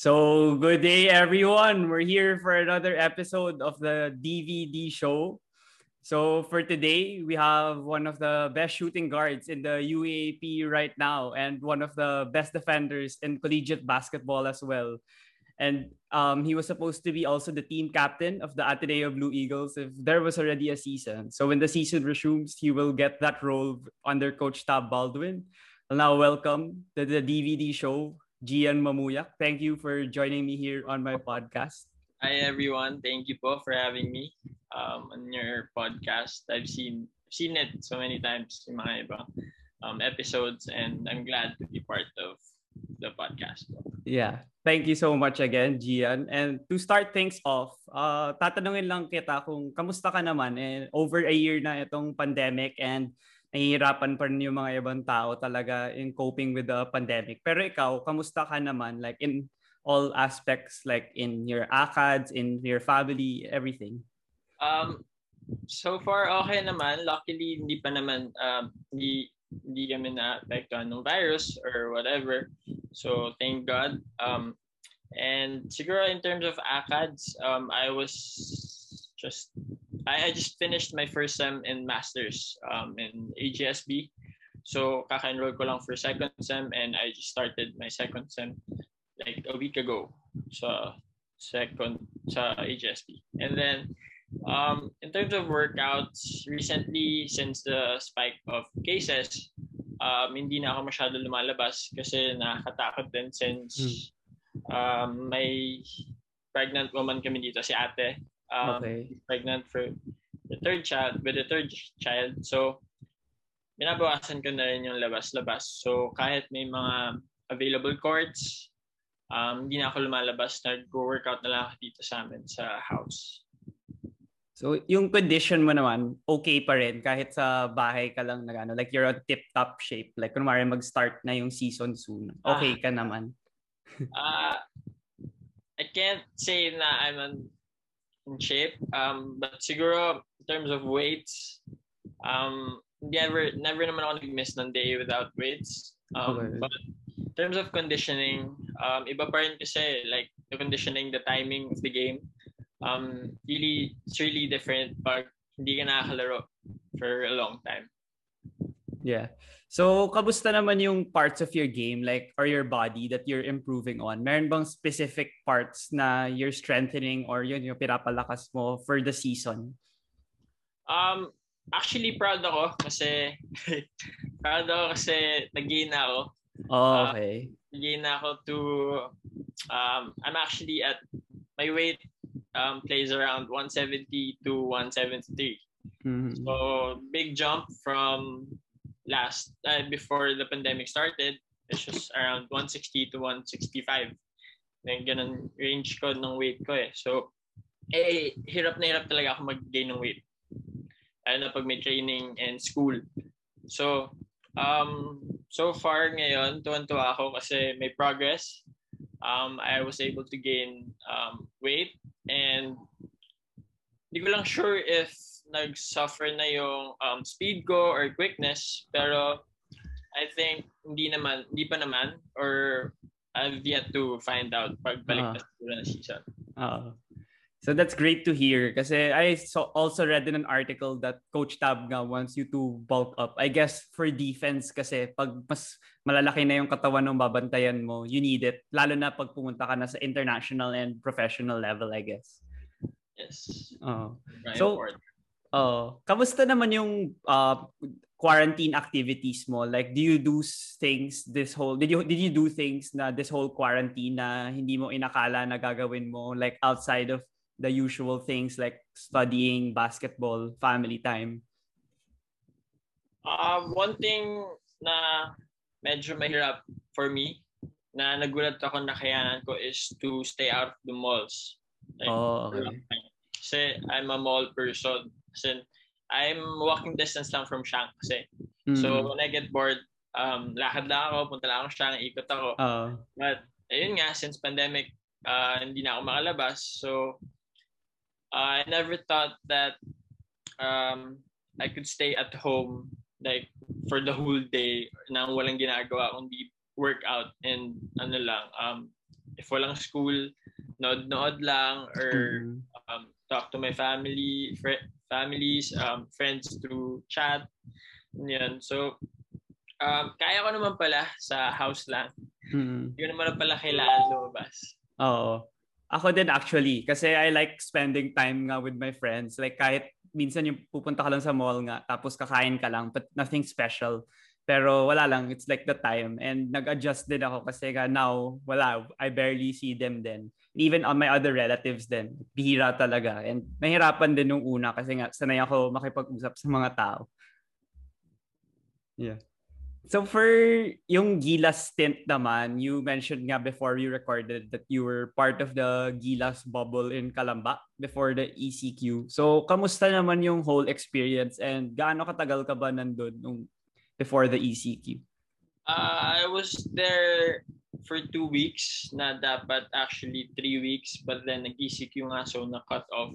So, good day, everyone. We're here for another episode of the DVD show. So, for today, we have one of the best shooting guards in the UAP right now and one of the best defenders in collegiate basketball as well. And um, he was supposed to be also the team captain of the Ateneo Blue Eagles if there was already a season. So, when the season resumes, he will get that role under Coach Tab Baldwin. I'll now welcome to the DVD show Gian Mamuyak. Thank you for joining me here on my podcast. Hi everyone, thank you po for having me um, on your podcast. I've seen seen it so many times in mga iba um, episodes and I'm glad to be part of the podcast. Yeah. Thank you so much again, Gian. And to start things off, uh, tatanungin lang kita kung kamusta ka naman and over a year na itong pandemic and nahihirapan pa rin yung mga ibang tao talaga in coping with the pandemic. Pero ikaw, kamusta ka naman like in all aspects like in your ACADS, in your family, everything? Um, so far okay naman. Luckily hindi pa naman um, hindi hindi kami na-apektuhan ng virus or whatever. So thank God. Um, and siguro in terms of ACADS, um, I was just I, I just finished my first sem in masters um, in AGSB. So kaka-enroll ko lang for second sem and I just started my second sem like a week ago sa second sa AGSB. And then um, in terms of workouts, recently since the spike of cases, um, hindi na ako masyado lumalabas kasi nakakatakot din since um, may pregnant woman kami dito, si ate um, Okay. pregnant for the third child, with the third child. So, binabawasan ko na rin yung labas-labas. So, kahit may mga available courts, um, hindi na ako lumalabas. Nag-workout na lang ako dito sa amin sa house. So, yung condition mo naman, okay pa rin kahit sa bahay ka lang nag ano, like you're on tip-top shape. Like, kunwari mag-start na yung season soon. Okay ka naman. Uh, I can't say na I'm on, in shape, um, but siguro in terms of weights, um, never, never naman ako nag-miss ng day without weights. Um, Okay. But in terms of conditioning, um, iba pa rin kasi like the conditioning, the timing of the game, um, really, it's really different pag hindi ka nakakalaro for a long time. Yeah. So, kamusta naman yung parts of your game like or your body that you're improving on? Meron bang specific parts na you're strengthening or yun yung pinapalakas mo for the season? Um, actually proud ako kasi proud ako kasi nag-gain na ako. Oh, Ah. okay. Nag-gain na ako to um I'm actually at my weight um plays around 170 to 173. Mhm. So big jump from last uh, before the pandemic started. It's just around 160 to 165. Then ganun range ko ng weight ko eh. So eh hirap na hirap talaga ako mag-gain ng weight. Lalo na pag may training and school. So um so far ngayon tuwan-tuwa ako kasi may progress. Um I was able to gain um weight and hindi ko lang sure if nag-suffer na yung um, speed ko or quickness pero I think hindi naman hindi pa naman or I've yet to find out pagbalik Ah. na season. Oo. So that's great to hear kasi I so also read in an article that Coach Tab nga wants you to bulk up. I guess for defense kasi pag mas malalaki na yung katawan ng babantayan mo, you need it. Lalo na pag pumunta ka na sa international and professional level, I guess. Yes. Oo. Very So, important. Oh, kamusta naman yung uh, quarantine activities mo? Like, do you do things this whole? Did you did you do things na this whole quarantine na hindi mo inakala na gagawin mo? Like outside of the usual things like studying, basketball, family time. Uh, one thing na medyo mahirap for me na nagulat ako na kayanan ko is to stay out of the malls. Like, Oh, okay. Kasi I'm a mall person. Kasi I'm walking distance lang from Shank kasi. So Mm. when I get bored, um, lakad lang ako, punta lang ako siya, ikot ako. Oo. But, ayun nga, since pandemic, uh, hindi na ako makalabas. So, uh, I never thought that um, I could stay at home like for the whole day nang walang ginagawa kundi workout and ano lang um if walang school nod-nod lang or Mhm. um, talk to my family fr- families um, friends through chat yan so um, kaya ko naman pala sa house lang Mhm. hindi naman pala kailangan lumabas Oo. Ako din actually kasi I like spending time nga with my friends. Like kahit minsan yung pupunta ka lang sa mall nga tapos kakain ka lang but nothing special. Pero wala lang, it's like the time. And nag-adjust din ako kasi nga now, wala, I barely see them then. Even on my other relatives din, bihira talaga. And nahirapan din nung una kasi nga sanay ako makipag-usap sa mga tao. Yeah. So for yung Gilas stint naman, you mentioned nga before you recorded that you were part of the Gilas bubble in Calamba before the ECQ. So kamusta naman yung whole experience and gaano katagal ka ba nandun nung before the ECQ? Uh, I was there for two weeks na dapat actually three weeks but then nag-ECQ nga so na-cut off.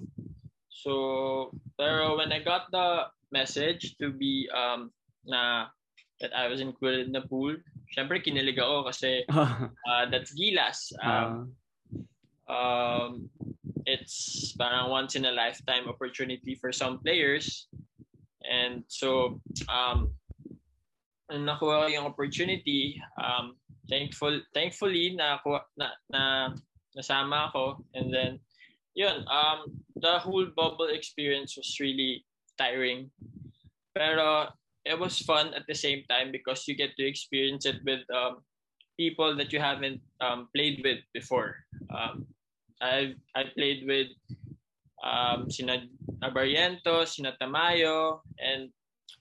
So, pero when I got the message to be um na that I was included in the pool, syempre kinilig ako kasi uh, that's Gilas. Um, Ah, um, it's parang once in a lifetime opportunity for some players. And so, um, nakuha ko yung opportunity, um, thankful, thankfully, na, na, na nasama ako. And then, yun, um, the whole bubble experience was really tiring. Pero it was fun at the same time because you get to experience it with um, people that you haven't um, played with before. Um, I I played with um, sina Abariento, sina Tamayo, and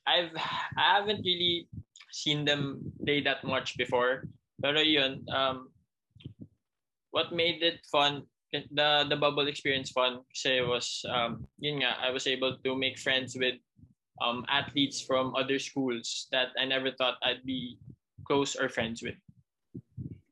I've I haven't really seen them play that much before. Pero yun, um, what made it fun, the the bubble experience fun, kasi was um, yun nga, I was able to make friends with um, athletes from other schools that I never thought I'd be close or friends with.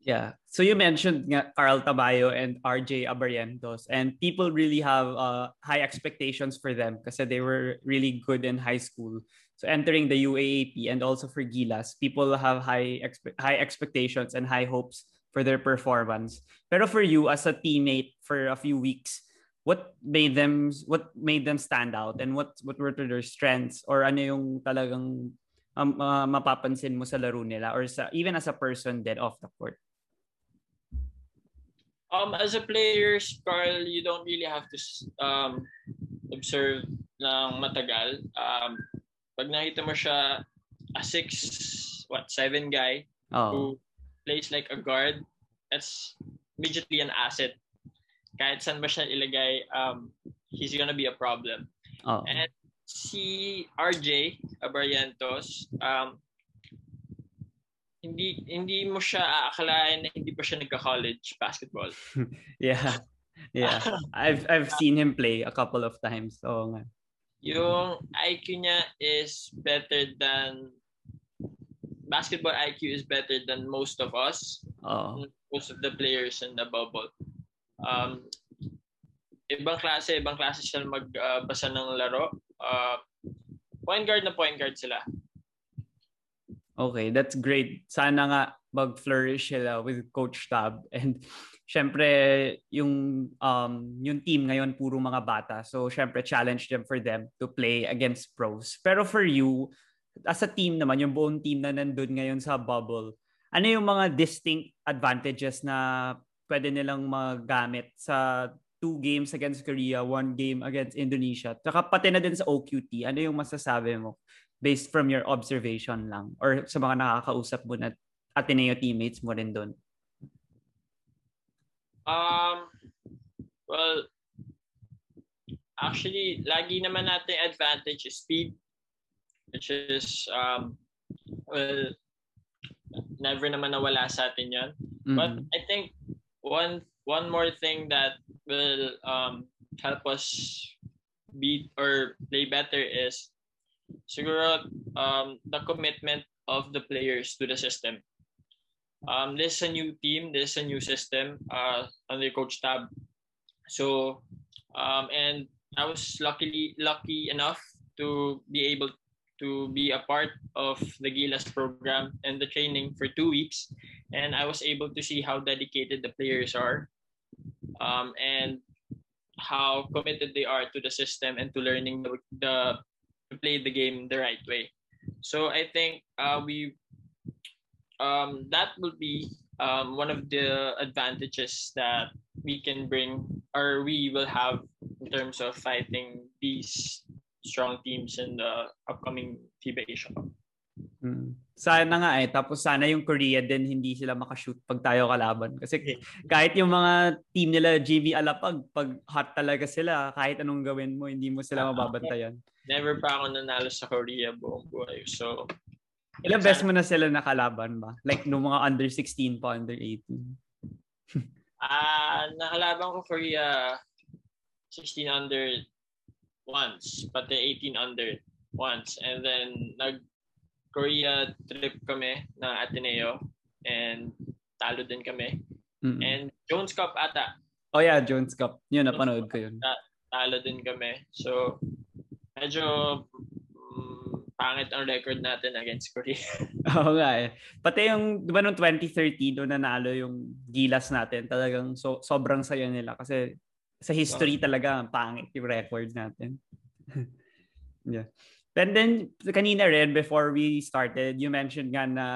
Yeah. So you mentioned Carl Tabayo and RJ Abarientos and people really have uh, high expectations for them because they were really good in high school. So entering the UAAP and also for Gilas, people have high expe- high expectations and high hopes for their performance. Pero for you as a teammate for a few weeks, what made them what made them stand out and what what were their strengths or ano yung talagang um, uh, mapapansin mo sa laro nila or sa even as a person then off the court? Um, as a player, Carl, you don't really have to um, observe ng matagal. Um, pag nakita mo siya, a six, what, seven guy Oh. who plays like a guard, that's immediately an asset. Kahit saan ba siya ilagay, um, he's gonna be a problem. Oh. And si RJ Abarientos, um, hindi hindi mo siya aakalain na hindi pa siya nagka-college basketball. Yeah. Yeah. I've I've seen him play a couple of times. Oo nga. Yung IQ niya is better than basketball IQ is better than most of us, Oo. most of the players in the bubble. Um, ibang klase, ibang klase sila magbasa ng laro. Uh, point guard na point guard sila. Okay, that's great. Sana nga mag-flourish sila with Coach Tab. And syempre, yung, um, yung team ngayon, puro mga bata. So, syempre, challenge them for them to play against pros. Pero for you, as a team naman, yung buong team na nandun ngayon sa bubble, ano yung mga distinct advantages na pwede nilang magamit sa two games against Korea, one game against Indonesia, tsaka pati na din sa OQT, ano yung masasabi mo based from your observation lang or sa mga nakakausap mo na Ateneo teammates mo rin doon? Um, well, actually, lagi naman natin advantage is speed, which is, um, well, never naman nawala sa atin yan. But Mhm. I think one one more thing that will um, help us beat or play better is siguro um, the commitment of the players to the system. Um, this is a new team. This is a new system uh, under Coach Tab. So, um, and I was luckily lucky enough to be able to be a part of the Gilas program and the training for two weeks, and I was able to see how dedicated the players are, um, and how committed they are to the system and to learning the, the to play the game the right way. So I think uh, we um, that will be um, one of the advantages that we can bring or we will have in terms of fighting these strong teams in the upcoming FIBA Asia Cup. Hmm. Sana nga eh. Tapos sana yung Korea din hindi sila makashoot pag tayo kalaban. Kasi kahit yung mga team nila GV Alapag, pag hot talaga sila, kahit anong gawin mo, hindi mo sila mababantayan. Never pa ako nanalo sa Korea buong buhay. So, Ilang best mo na sila nakalaban ba? Like no mga under 16 pa, under 18? Ah, uh, nakalaban ko Korea 16 under once, pati 18 under once. And then nag Korea trip kami ng Ateneo and talo din kami. Mm-hmm. And Jones Cup ata. Oh yeah, Jones Cup. Yun, napanood ko yun. Talo din kami. So, medyo pangit ang record natin against Korea. Oo nga eh. Pati yung, di ba noong 2013, doon nanalo yung Gilas natin, talagang so, sobrang saya nila kasi sa history talaga, pangit yung record natin. yeah. And then, kanina rin, before we started, you mentioned nga na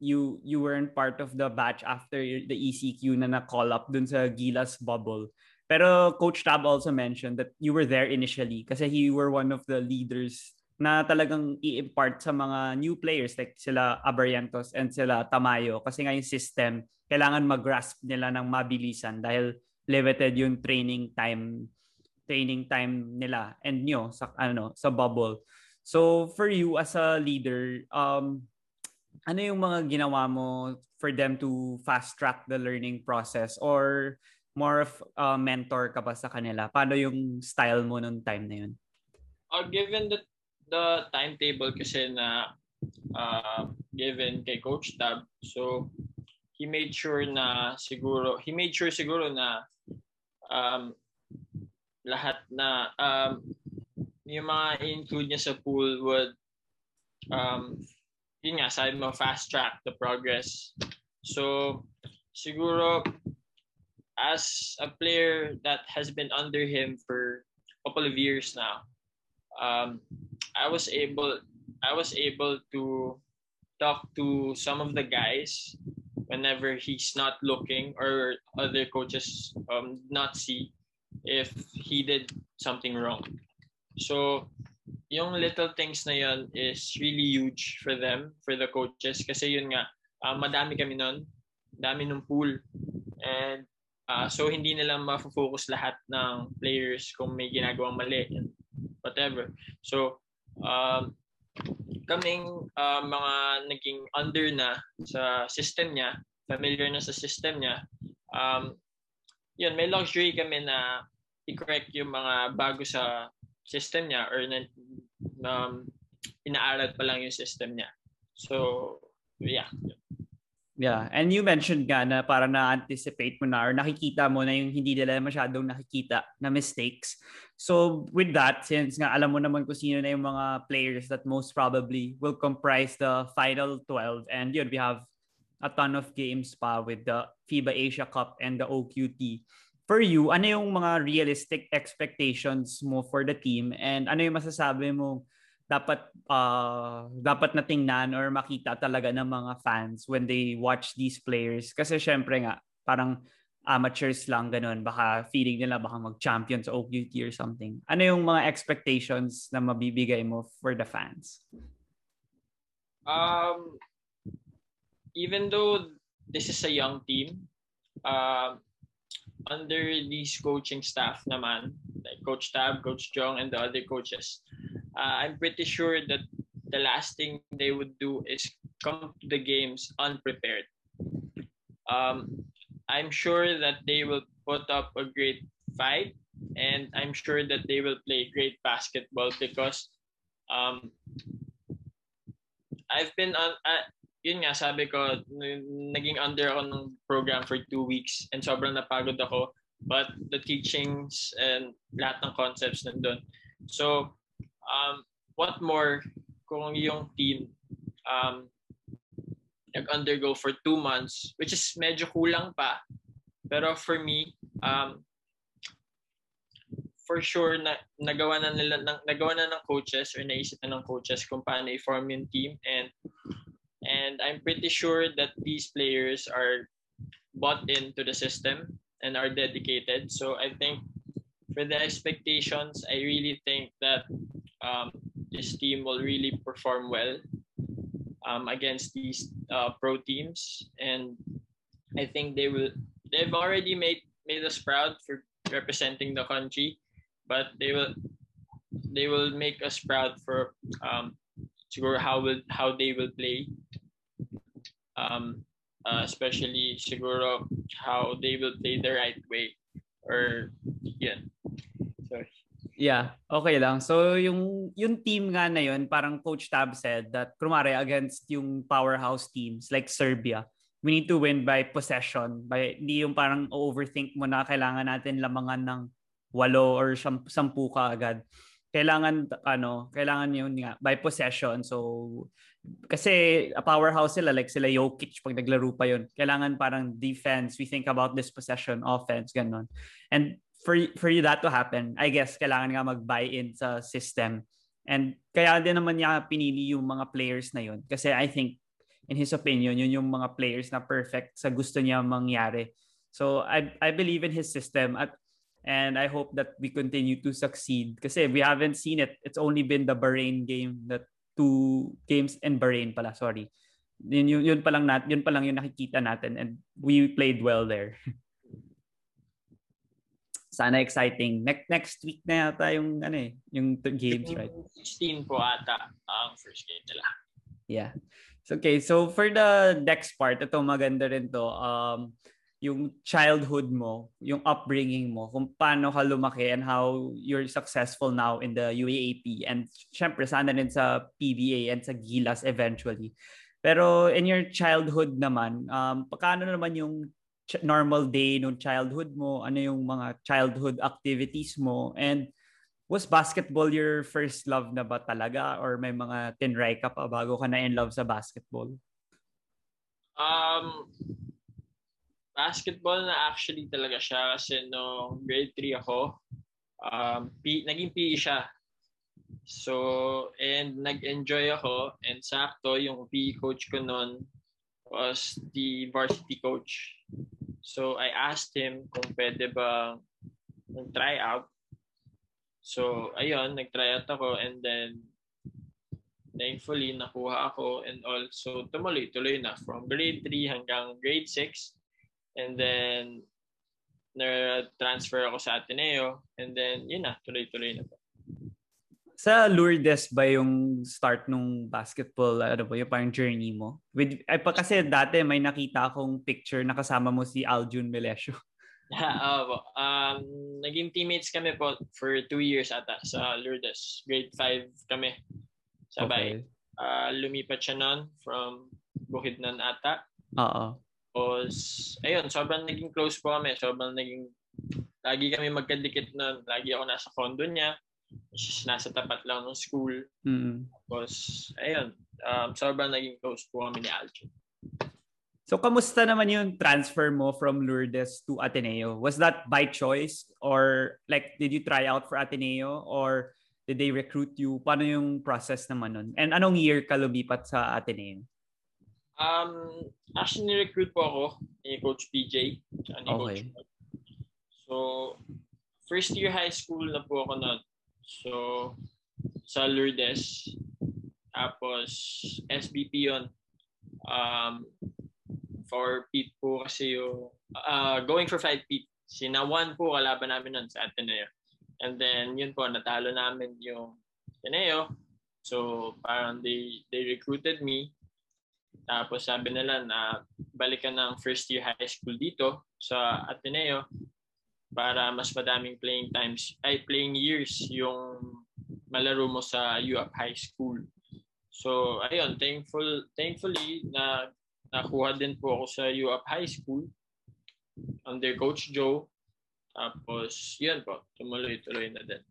you you weren't part of the batch after the ECQ na na-call up dun sa Gilas bubble. Pero Coach Tab also mentioned that you were there initially kasi you were one of the leaders na talagang i-impart sa mga new players like sila Abarrientos and sila Tamayo kasi nga yung system kailangan mag-grasp nila ng mabilisan dahil limited yung training time training time nila and nyo sa ano sa bubble. So for you as a leader, um ano yung mga ginawa mo for them to fast track the learning process or more of a mentor ka ba sa kanila? Paano yung style mo nung time na yun? Uh, given the the timetable kasi na uh, given kay Coach Tab. So, he made sure na siguro, he made sure siguro na um, lahat na um, yung mga include niya sa pool would um, yun nga, sabi mo, fast track the progress. So, siguro, as a player that has been under him for a couple of years now, um, I was able I was able to talk to some of the guys whenever he's not looking or other coaches um, not see if he did something wrong. So, yung little things na yun is really huge for them, for the coaches. Kasi yun nga, uh, madami kami nun. Dami ng pool. And uh, so, hindi nila ma-focus lahat ng players kung may ginagawang mali and whatever. So, um, kaming uh, mga naging under na sa system niya, familiar na sa system niya, um, yun, may luxury kami na i-correct yung mga bago sa system niya or na, um, inaaral pa lang yung system niya. So, yeah. Yeah, and you mentioned nga na para na-anticipate mo na or nakikita mo na yung hindi nila masyadong nakikita na mistakes. So with that, since nga alam mo naman kung sino na yung mga players that most probably will comprise the final 12 and yun, we have a ton of games pa with the FIBA Asia Cup and the OQT. For you, ano yung mga realistic expectations mo for the team and ano yung masasabi mo dapat uh, dapat na tingnan or makita talaga ng mga fans when they watch these players. Kasi syempre nga parang amateurs lang ganun. Baka feeling nila baka mag-champion sa OQT or something. Ano yung mga expectations na mabibigay mo for the fans? Um even though this is a young team uh, under these coaching staff naman like coach Tab coach Jong and the other coaches uh, I'm pretty sure that the last thing they would do is come to the games unprepared. Um, I'm sure that they will put up a great fight, and I'm sure that they will play great basketball because um, I've been on, uh, yun nga, sabi ko, naging under ng program for two weeks and sobrang napagod ako. But the teachings and lahat ng concepts nandun. So, um, what more kung yung team um, nag-undergo for two months, which is medyo kulang pa. Pero for me, um, for sure na nagawa na nila ng, nagawa na ng coaches or naisip na ng coaches kung paano i-form yung team and and I'm pretty sure that these players are bought into the system and are dedicated. So I think for the expectations, I really think that um, this team will really perform well um, against these uh, pro teams, and I think they will. They've already made made us proud for representing the country, but they will they will make us proud for um, siguro how will how they will play. Um, uh, especially siguro how they will play the right way or yeah. Sorry. Yeah, okay lang. So yung yung team nga na yun, parang Coach Tab said that kumare against yung powerhouse teams like Serbia, we need to win by possession. By hindi yung parang overthink mo na kailangan natin lamangan ng walo or sampu ka agad. Kailangan ano, kailangan yun nga by possession. So kasi a powerhouse sila like sila Jokic pag naglaro pa yun. Kailangan parang defense, we think about this possession offense ganun. And for for you that to happen, I guess kailangan nga mag-buy in sa system. And kaya din naman niya pinili yung mga players na yun. Kasi I think, in his opinion, yun yung mga players na perfect sa gusto niya mangyari. So I I believe in his system at and I hope that we continue to succeed. Kasi we haven't seen it. It's only been the Bahrain game, the two games in Bahrain pala, sorry. Yun, yun, yun pa lang nat, yun pa lang yung nakikita natin and we played well there. sana exciting. Next next week na yata yung ano eh, yung games, right? 16 po ata ang first game nila. Yeah. So, okay, so for the next part, ito maganda rin to. Um, yung childhood mo, yung upbringing mo, kung paano ka lumaki and how you're successful now in the UAAP and syempre sana rin sa PBA and sa Gilas eventually. Pero in your childhood naman, um, paano naman yung normal day nung childhood mo? Ano yung mga childhood activities mo? And was basketball your first love na ba talaga? Or may mga tinry ka pa bago ka na in love sa basketball? Um, basketball na actually talaga siya kasi no grade 3 ako, um, P, naging PE siya. So, and nag-enjoy ako and sakto yung PE coach ko noon was the varsity coach. So I asked him kung pwede ba mag-try out. So ayun, nag-try out ako and then thankfully nakuha ako and also tumuloy-tuloy na from grade 3 hanggang grade 6 and then na-transfer ako sa Ateneo and then yun na, tuloy-tuloy na po sa Lourdes ba yung start nung basketball, ano ba, yung parang journey mo? With, ay, pa, kasi dati may nakita akong picture na kasama mo si Aljun Melesio. Yeah, uh, um, naging teammates kami po for two years ata sa Lourdes. Grade 5 kami. Sabay. Okay. Uh, lumipat siya nun from Bukidnon ata. Oo. Tapos, ayun, sobrang naging close po kami. Sobrang naging, lagi kami magkadikit nun. Lagi ako nasa condo niya nasa tapat lang ng school. Mm. Tapos, ayun, um, sobrang naging close po kami ni Aljo. So, kamusta naman yung transfer mo from Lourdes to Ateneo? Was that by choice? Or like, did you try out for Ateneo? Or did they recruit you? Paano yung process naman nun? And anong year ka lumipat sa Ateneo? Um, actually, recruit po ako ni Coach PJ. Ni okay. Coach so, first year high school na po ako nun. So, sa Lourdes. Tapos, SBP yon Um, for Pete po kasi yung, uh, going for five Pete. Sinawan po kalaban namin nun sa Ateneo. And then, yun po, natalo namin yung Ateneo. So, parang they, they recruited me. Tapos sabi nila na balikan ng first year high school dito sa Ateneo para mas madaming playing times ay playing years yung malaro mo sa UAP High School. So, ayun, thankful, thankfully na nakuha din po ako sa UAP High School under Coach Joe. Tapos, yun po, tumuloy-tuloy na din.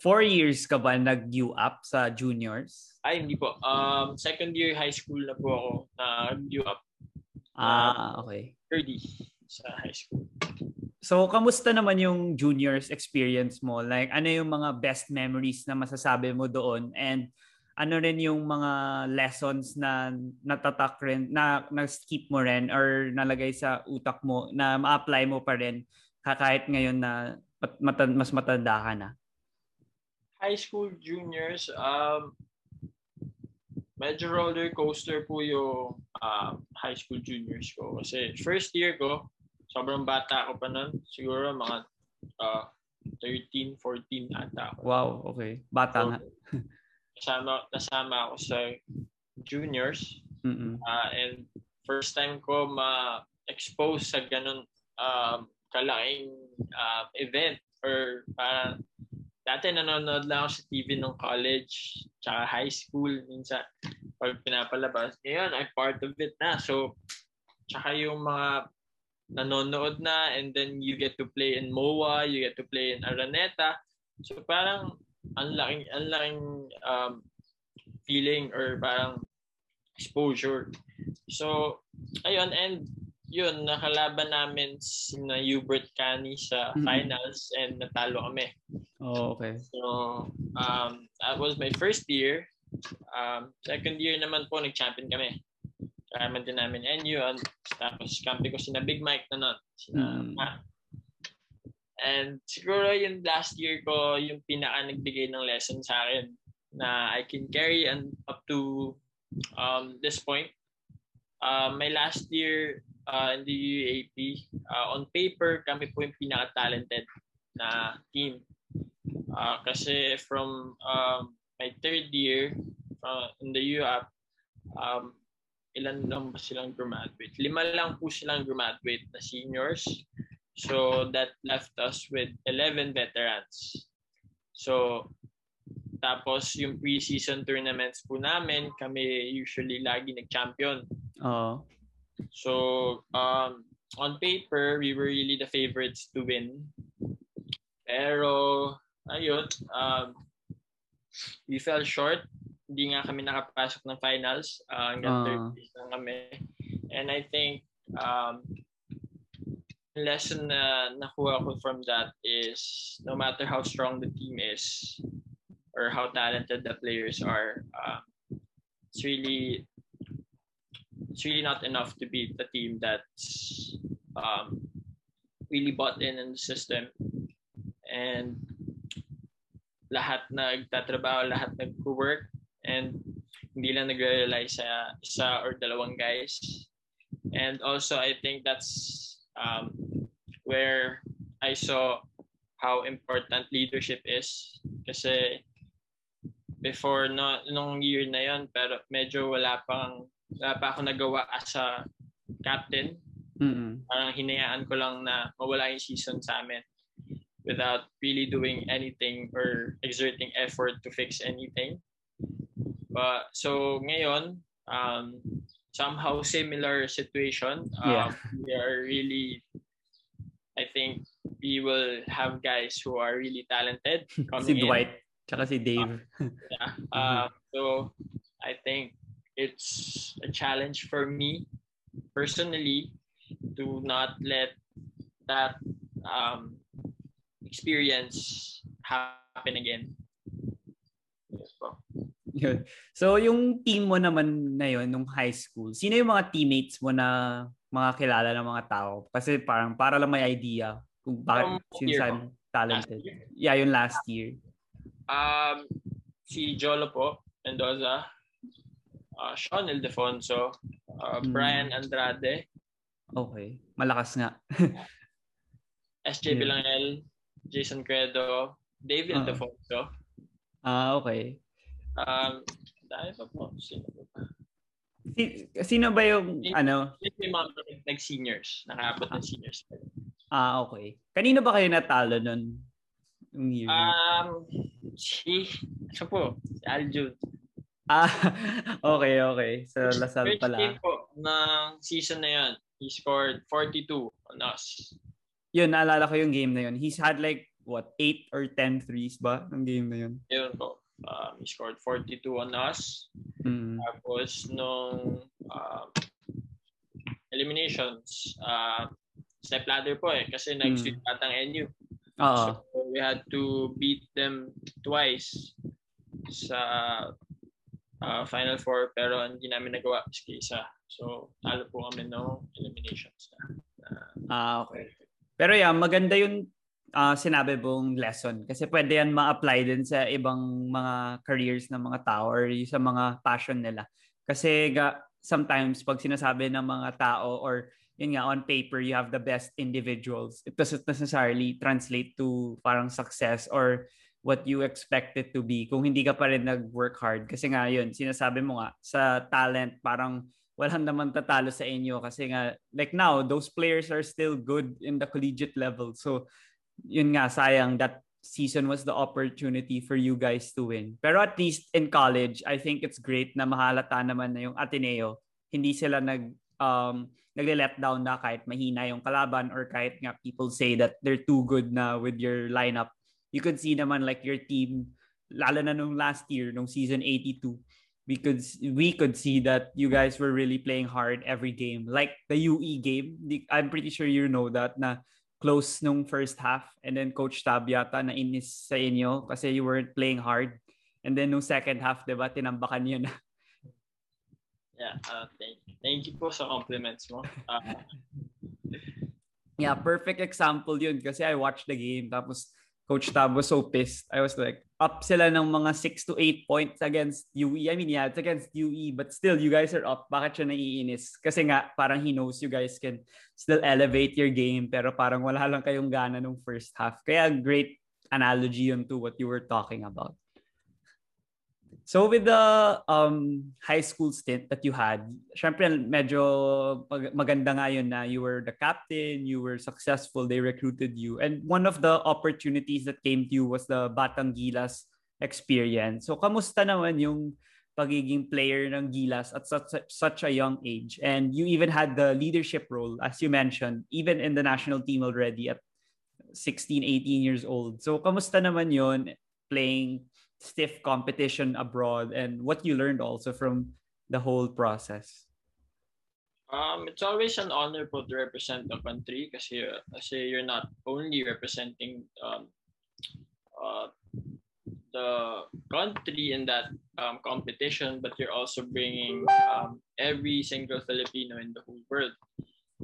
Four years ka ba nag-U-up sa juniors? Ay, hindi po. Um, second year high school na po ako nag-UAP. Ah, okay. 30 sa high school. So, kamusta naman yung juniors experience mo? Like, ano yung mga best memories na masasabi mo doon? And ano rin yung mga lessons na natatak rin, na na-skip mo rin or nalagay sa utak mo na ma-apply mo pa rin kahit ngayon na mat- mas matanda ka na? High school juniors, um, medyo roller coaster po yung uh, high school juniors ko. Kasi first year ko, sobrang bata ako pa nun. Siguro mga uh, 13, 14 ata ako. Wow, okay. Bata so, nga. nasama, nasama ako sa juniors. Mm-mm. Uh, and first time ko ma-expose sa ganun um, kalaking uh, event or parang dati nanonood lang ako sa TV nung college, tsaka high school, minsan pag pinapalabas. Ngayon, I'm part of it na. So, tsaka yung mga nanonood na and then you get to play in MOA, you get to play in Araneta. So, parang ang laking, ang laking um, feeling or parang exposure. So, ayun, and yun, nakalaban namin si na Hubert Cani sa mm-hmm. finals and natalo kami. Oh, okay. So, um, that was my first year. Um, second year naman po, nag-champion kami. Karaman din namin NU. Tapos, kampi ko sina Big Mike na nun. Sina mm. Ah. And siguro yung last year ko, yung pinaka nagbigay ng lesson sa akin na I can carry and up to um, this point. Uh, my last year, uh, in the UAP, uh, on paper, kami po yung pinaka-talented na team. Uh, kasi from um, my third year uh, in the UAP, um, ilan lang ba silang graduate? Lima lang po silang graduate na seniors. So that left us with 11 veterans. So tapos yung preseason tournaments po namin, kami usually lagi nag-champion. Oo. Uh-huh. So, um, on paper, we were really the favorites to win. Pero, ayun, um, we fell short. Hindi nga kami nakapasok ng finals. Uh, hanggang uh. third place lang kami. And I think, um, lesson na nakuha ko from that is no matter how strong the team is or how talented the players are, uh, it's really it's really not enough to beat a team that's um, really bought in in the system and lahat nagtatrabaho, lahat nag-work and hindi lang nagre-rely sa isa or dalawang guys. And also, I think that's um, where I saw how important leadership is. Kasi before no, nung year na yon pero medyo wala pang wala pa ako nagawa as a captain. Mm-hmm. Parang hinayaan ko lang na mawala yung season sa amin without really doing anything or exerting effort to fix anything. But so ngayon, um, somehow similar situation. Um, yeah. We are really, I think we will have guys who are really talented coming si Dwight, in. tsaka si Dave. Uh, yeah. Uh, so I think it's a challenge for me personally to not let that um, experience happen again. Yes po. Yun. So, yung team mo naman na yun, nung high school, sino yung mga teammates mo na mga kilala ng mga tao? Kasi parang para lang may idea kung bakit um, sinasabi talented. Yeah, yung last year. Um, si Jolo po, Mendoza uh, Sean Ildefonso, uh. Brian Andrade. Okay. Malakas nga. SJ yeah. Bilangel, Jason Credo, David uh Ildefonso. Ah, okay. Um, dahil pa po. Sino ba? Si, sino ba yung, yung ano? Yung mga nag-seniors. Nakabot ng seniors. Ah, okay. Kanino ba kayo natalo nun? Um, si, siya po, si Aljun. Ah, okay, okay. Sa Lasal First pala. game po ng season na yan, he scored 42 on us. Yun, naalala ko yung game na yun. He's had like, what, 8 or 10 threes ba ng game na yun? Yun po. Um, he scored 42 on us. Mm. Tapos nung um, eliminations, uh, step ladder po eh. Kasi mm. ang NU. Oo. So we had to beat them twice sa uh, Final Four pero hindi namin nagawa maski isa. So talo po kami no eliminations na. ah, okay. Pero yeah, maganda yung uh, sinabi mong lesson kasi pwede yan ma-apply din sa ibang mga careers ng mga tao or sa mga passion nila. Kasi ga, sometimes pag sinasabi ng mga tao or yun nga on paper you have the best individuals it doesn't necessarily translate to parang success or what you expect it to be kung hindi ka pa rin nag-work hard. Kasi nga yun, sinasabi mo nga, sa talent, parang walang naman tatalo sa inyo kasi nga, like now, those players are still good in the collegiate level. So, yun nga, sayang that season was the opportunity for you guys to win. Pero at least in college, I think it's great na mahalata naman na yung Ateneo. Hindi sila nag, um, nagle-let down na kahit mahina yung kalaban or kahit nga people say that they're too good na with your lineup you could see naman like your team, lalo na nung last year, nung season 82, we could we could see that you guys were really playing hard every game. Like the UE game, I'm pretty sure you know that na close nung first half and then Coach Tab yata na inis sa inyo kasi you weren't playing hard. And then nung second half, di ba, tinambakan yun na. Yeah, uh, thank, thank you po sa compliments mo. Uh, yeah, perfect example yun kasi I watched the game tapos Coach Tab was so pissed. I was like, up sila ng mga 6 to 8 points against UE. I mean, yeah, it's against UE, but still, you guys are up. Bakit siya naiinis? Kasi nga, parang he knows you guys can still elevate your game, pero parang wala lang kayong gana nung first half. Kaya great analogy yun to what you were talking about. So with the um, high school stint that you had, syempre medyo maganda nga yun na you were the captain, you were successful, they recruited you. And one of the opportunities that came to you was the Batang Gilas experience. So kamusta naman yung pagiging player ng Gilas at such, such a young age? And you even had the leadership role, as you mentioned, even in the national team already at 16, 18 years old. So kamusta naman yon playing stiff competition abroad and what you learned also from the whole process? Um, it's always an honor to represent the country kasi, kasi you're not only representing um, uh, the country in that um, competition, but you're also bringing um, every single Filipino in the whole world.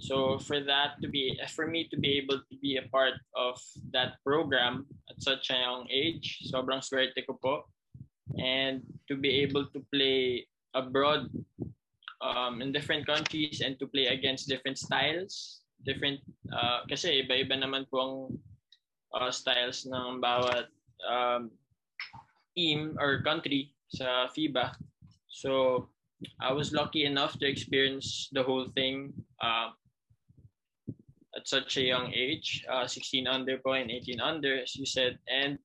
So for that to be, for me to be able to be a part of that program at such a young age, sobrang swerte ko po. And to be able to play abroad um, in different countries and to play against different styles, different, uh, kasi iba-iba naman po ang uh, styles ng bawat um, team or country sa FIBA. So I was lucky enough to experience the whole thing uh, at such a young age, uh, 16 under po and 18 under, as you said. And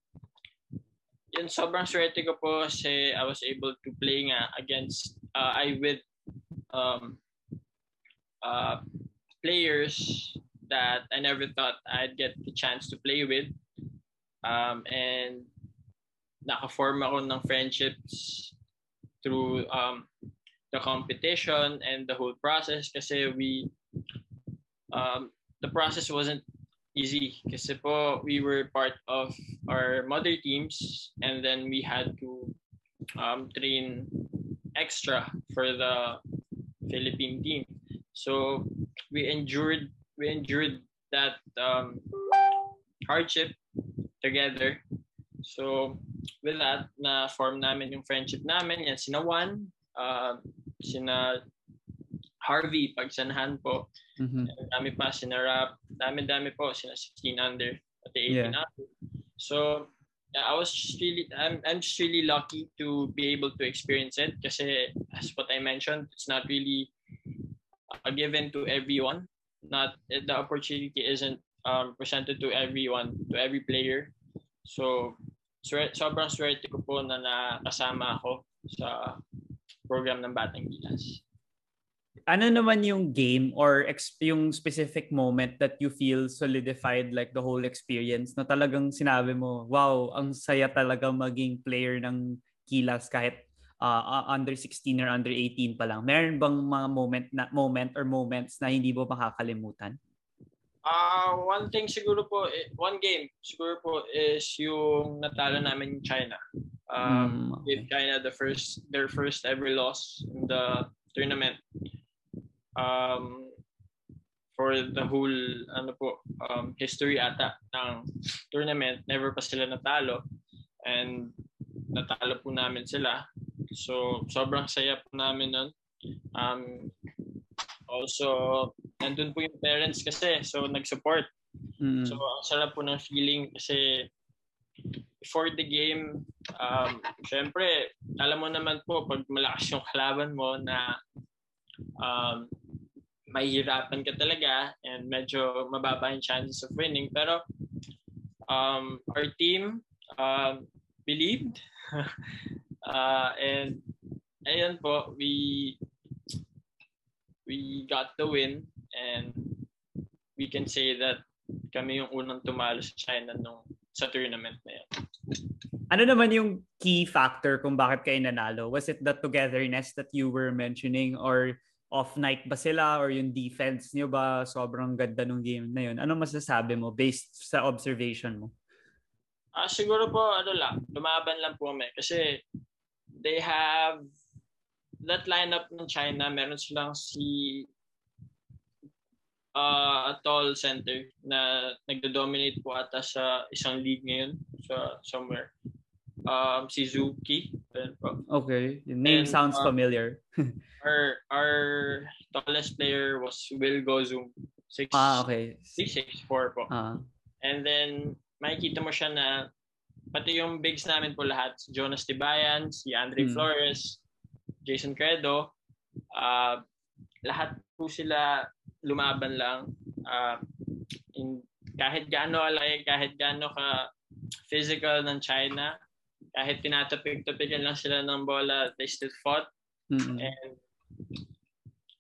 yun, sobrang swerte ko po kasi I was able to play nga against, uh, I with um, uh, players that I never thought I'd get the chance to play with. Um, and naka-form ako ng friendships through um, the competition and the whole process kasi we um, the process wasn't easy po we were part of our mother teams and then we had to um, train extra for the Philippine team. So we endured we endured that um, hardship together. So with that, na form namin yung friendship namin. Yan, sina Juan, uh, sina Harvey, pagsanahan po. Mm-hmm. Dami pa, sinarap. Dami-dami po, sina 16 under, pati 18 yeah. under. So, yeah, I was just really, I'm, I'm just really lucky to be able to experience it kasi as what I mentioned, it's not really a given to everyone. Not, the opportunity isn't um, presented to everyone, to every player. So, sobrang swerte ko po na nakasama ako sa program ng Batang Gilas. Ano naman yung game or ex- yung specific moment that you feel solidified like the whole experience na talagang sinabi mo, wow, ang saya talaga maging player ng Gilas kahit uh, under 16 or under 18 pa lang. Meron bang mga moment na moment or moments na hindi mo makakalimutan? Uh, one thing siguro po, eh, one game siguro po is yung natalo namin China. Um, mm, okay. Give China the first, their first ever loss in the tournament. Um, for the whole ano po um, history ata ng tournament never pa sila natalo and natalo po namin sila so sobrang saya po namin nun um, also nandun po yung parents kasi so nag-support. Mm. So ang sarap po ng feeling kasi before the game, um, syempre, alam mo naman po pag malakas yung kalaban mo na um, mahihirapan ka talaga and medyo mababa yung chances of winning. Pero um, our team um, believed uh, and ayun po, we we got the win and we can say that kami yung unang tumalo sa China nung sa tournament na yan. Ano naman yung key factor kung bakit kayo nanalo? Was it the togetherness that you were mentioning or off night ba sila or yung defense niyo ba sobrang ganda nung game na yun? Ano masasabi mo based sa observation mo? Ah, uh, siguro po ano lang, lumaban lang po kami kasi they have that lineup ng China, meron silang si uh, a tall center na nagdo-dominate po ata sa isang league ngayon sa somewhere. Um, si Zuki. Okay. The name And, sounds uh, familiar. our our tallest player was Will Gozum. Six, ah, okay. 6'6", 4 po. Uh. And then, makikita mo siya na pati yung bigs namin po lahat, si Jonas Tibayan, si Andre hmm. Flores, Jason Credo, uh, lahat po sila lumaban lang. Uh, in, kahit gaano alay, kahit gaano ka physical ng China, kahit tinatapig-tapigan lang sila ng bola, they still fought. Mm-hmm. And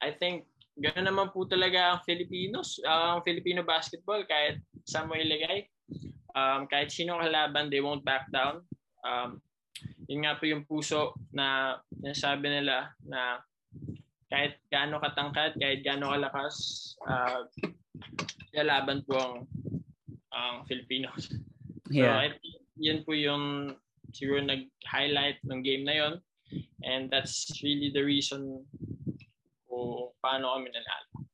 I think gano'n naman po talaga ang Filipinos, uh, ang Filipino basketball, kahit saan mo ilagay. Um, kahit sino kalaban, they won't back down. Um, yun nga po yung puso na nasabi nila na kahit gaano katangkad, kahit gaano kalakas, uh, lalaban po ang ang Filipinos. Yeah. So I think yun po yung siguro nag-highlight ng game na yon and that's really the reason kung paano kami nanalo.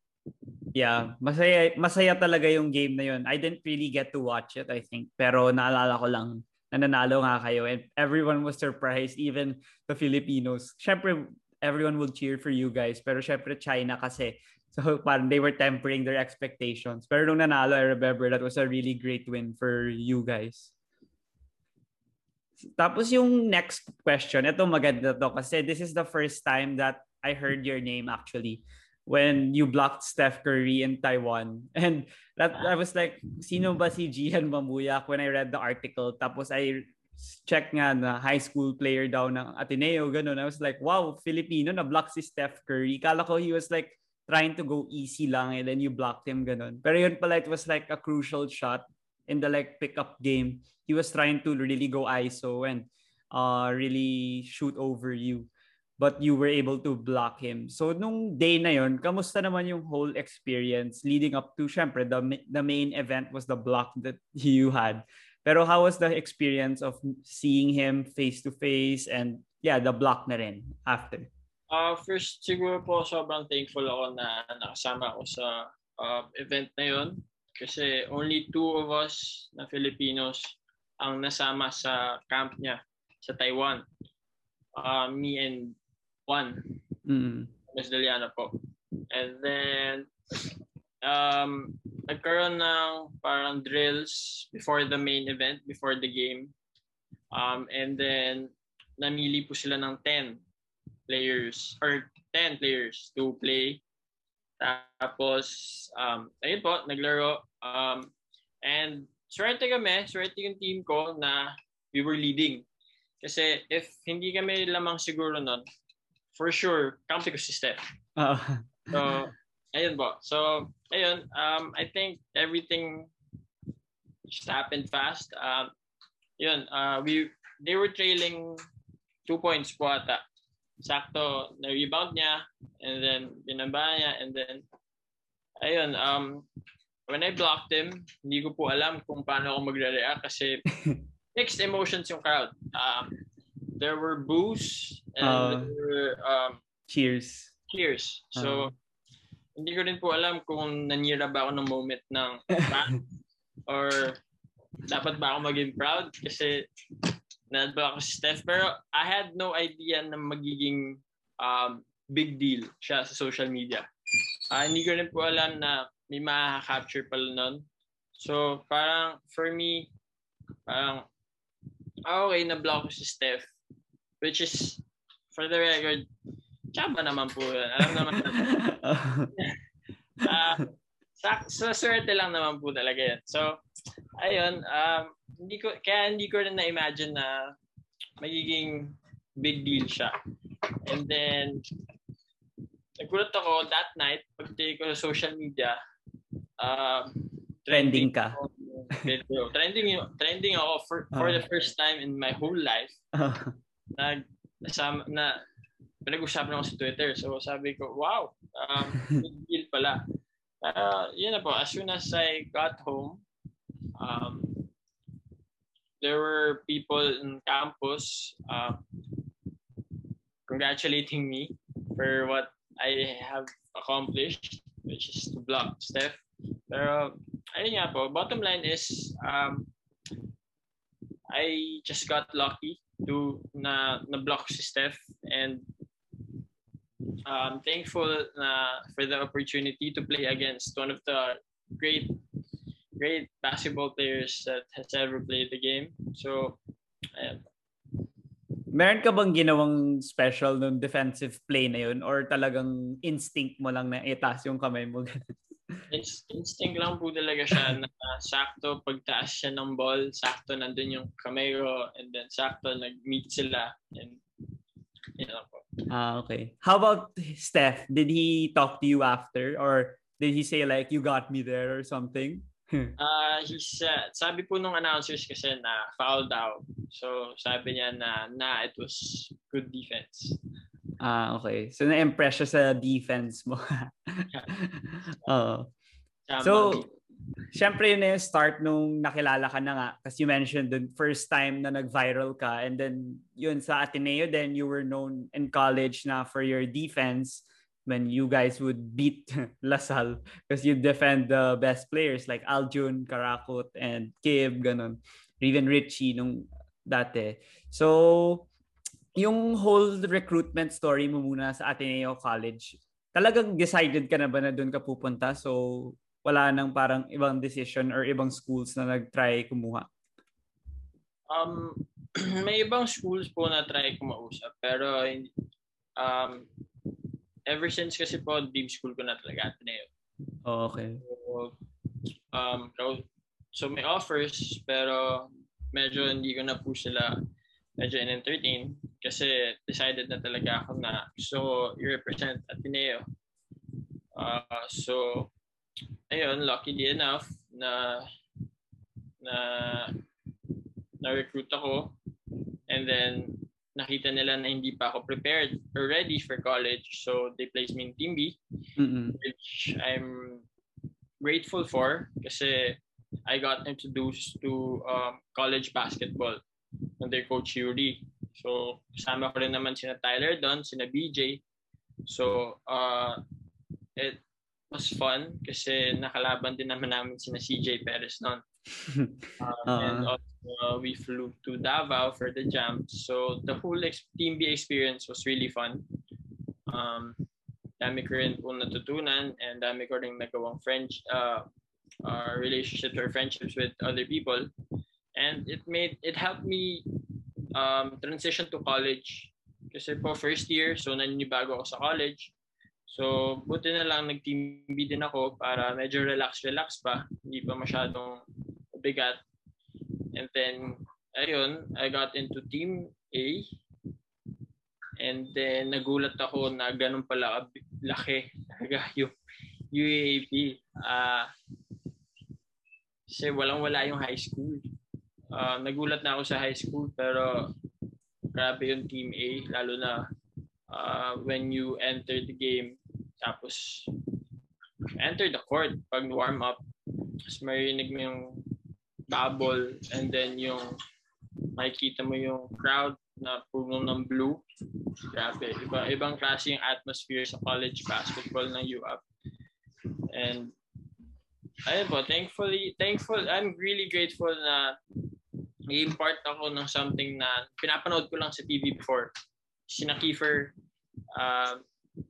Yeah, masaya masaya talaga yung game na yon. I didn't really get to watch it, I think. Pero naalala ko lang nanalo nga kayo and everyone was surprised even the Filipinos. Syempre everyone will cheer for you guys pero syempre China kasi so parang they were tempering their expectations. Pero nung nanalo I remember that was a really great win for you guys. Tapos yung next question, ito maganda to kasi this is the first time that I heard your name actually when you blocked Steph Curry in Taiwan. And that I was like, sino ba si Jihan Mamuyak when I read the article. Tapos I check nga na high school player daw ng Ateneo, ganun. I was like, wow, Filipino, na-block si Steph Curry. Kala ko he was like trying to go easy lang and then you blocked him, ganun. Pero yun pala, it was like a crucial shot in the like pickup game. He was trying to really go ISO and uh, really shoot over you but you were able to block him. So nung day na yon, kamusta naman yung whole experience leading up to syempre the the main event was the block that you had. Pero how was the experience of seeing him face to face and yeah, the block na rin after? Uh, first, siguro po sobrang thankful ako na nakasama ako sa uh, event na kasi only two of us na Filipinos ang nasama sa camp niya sa Taiwan. Uh, me and one. Mm. Miss Deliana po. And then, um, nagkaroon ng parang drills before the main event, before the game. Um, and then, namili po sila ng 10 players, or 10 players to play. Tapos, um, ayun po, naglaro. Um, and swerte kami, swerte yung team ko na we were leading. Kasi if hindi kami lamang siguro nun, for sure, kampi ko si Steph. Oo. So, ayun po. So, ayun, um, I think everything just happened fast. Um, yun, uh, we, they were trailing two points po ata. Sakto, na-rebound niya, and then binaba niya, and then, ayun, um, when I blocked him, hindi ko po alam kung paano ako magre-react kasi mixed emotions yung crowd. Um, there were boos and Uh. there were um, Cheers. cheers. So, Uh. hindi ko rin po alam kung nanira ba ako ng moment ng or dapat ba ako maging proud kasi na-block ako si Steph. Pero I had no idea na magiging um, big deal siya sa social media. Ah, hindi ko rin po alam na may makaka-capture pala nun. So, parang for me, parang ah, okay, na-block ko si Steph. Which is, for the record, tsaba naman po yun. Alam naman natin. Ah, sa, sa swerte lang naman po talaga yan. So, ayun, um, hindi ko, kaya hindi ko rin na-imagine na magiging big deal siya. And then, nagulat ako that night, pagtingin ko sa social media, uh, Trending ka. video. trending, trending ako for, for the first time in my whole life. Nag, nasama, na, pinag-usapan ako sa Twitter. So sabi ko, wow, um, big deal pala. Uh, yun na po, as soon as I got home, um, there were people in campus uh, congratulating me for what I have accomplished, which is to block Steph. Pero, ayun nga po, bottom line is, um, I just got lucky to na na-block si Steph and um, thankful na for the opportunity to play against one of the great great basketball players that has ever played the game. So, ayan. Meron ka bang ginawang special nung defensive play na yun? Or talagang instinct mo lang na itaas yung kamay mo? Inst- instinct lang po talaga siya na sakto pagtaas siya ng ball, sakto nandun yung kamay ko, and then sakto nag-meet sila. And, yun lang po. ah, okay. How about Steph? Did he talk to you after? Or did he say like, you got me there or something? Uh, he said, sabi po nung announcers kasi na foul daw. So, sabi niya na, na, it was good defense. ah, okay. So, na-impress siya sa defense mo. Oo. Tama. So, syempre yun na yung start nung nakilala ka na nga. Kasi you mentioned the first time na nag-viral ka. And then, yun sa Ateneo, then you were known in college na for your defense when you guys would beat Lasal because you defend the best players like Aljun, Karakot, and Kib, ganun. Even Richie nung dati. So, yung whole recruitment story mo muna sa Ateneo College, talagang decided ka na ba na doon ka pupunta? So, wala nang parang ibang decision or ibang schools na nag-try kumuha? Um, may ibang schools po na try ko mausap. Pero, um, ever since kasi po, dream school ko na talaga Ateneo. Oh, okay. So, um, so- so may offers, pero medyo hindi ko na po sila medyo in-entertain kasi decided na talaga ako na ko i-represent Ateneo. Uh, so, ayun, luckily enough na na na-recruit ako and then nakita nila na hindi pa ako prepared or ready for college so they placed me in Team B Mm-mm. which I'm grateful for kasi I got introduced to um, college basketball under Coach Yuri. So, kasama ko rin naman sina Tyler doon, sina BJ. So, uh, it was fun kasi nakalaban din naman namin sina CJ Perez noon. Um, and Ah. also, uh, we flew to Davao for the jam. So, the whole ex- Team B experience was really fun. Um, dami ko rin po natutunan and dami ko rin nagawang French uh, uh, relationships or friendships with other people. And it made, it helped me um, transition to college. Kasi po first year, so naninibago ako sa college. So, buti na lang nag-team B din ako para medyo relax-relax pa. Hindi pa masyadong bigat. And then, ayun, I got into Team A. And then, nagulat ako na ganun pala laki talaga yung UAAP. Uh, kasi walang-wala yung high school. Uh, nagulat na ako sa high school pero grabe yung Team A. Lalo na uh, when you enter the game tapos enter the court pag warm up. Tapos marinig mo yung bubble and then yung makikita mo yung crowd na puno ng blue. Grabe. Iba, ibang klase yung atmosphere sa college basketball ng UAP. And ayun po, thankfully, thankful, I'm really grateful na naging part ako ng something na pinapanood ko lang sa TV before. Sina Kiefer, uh,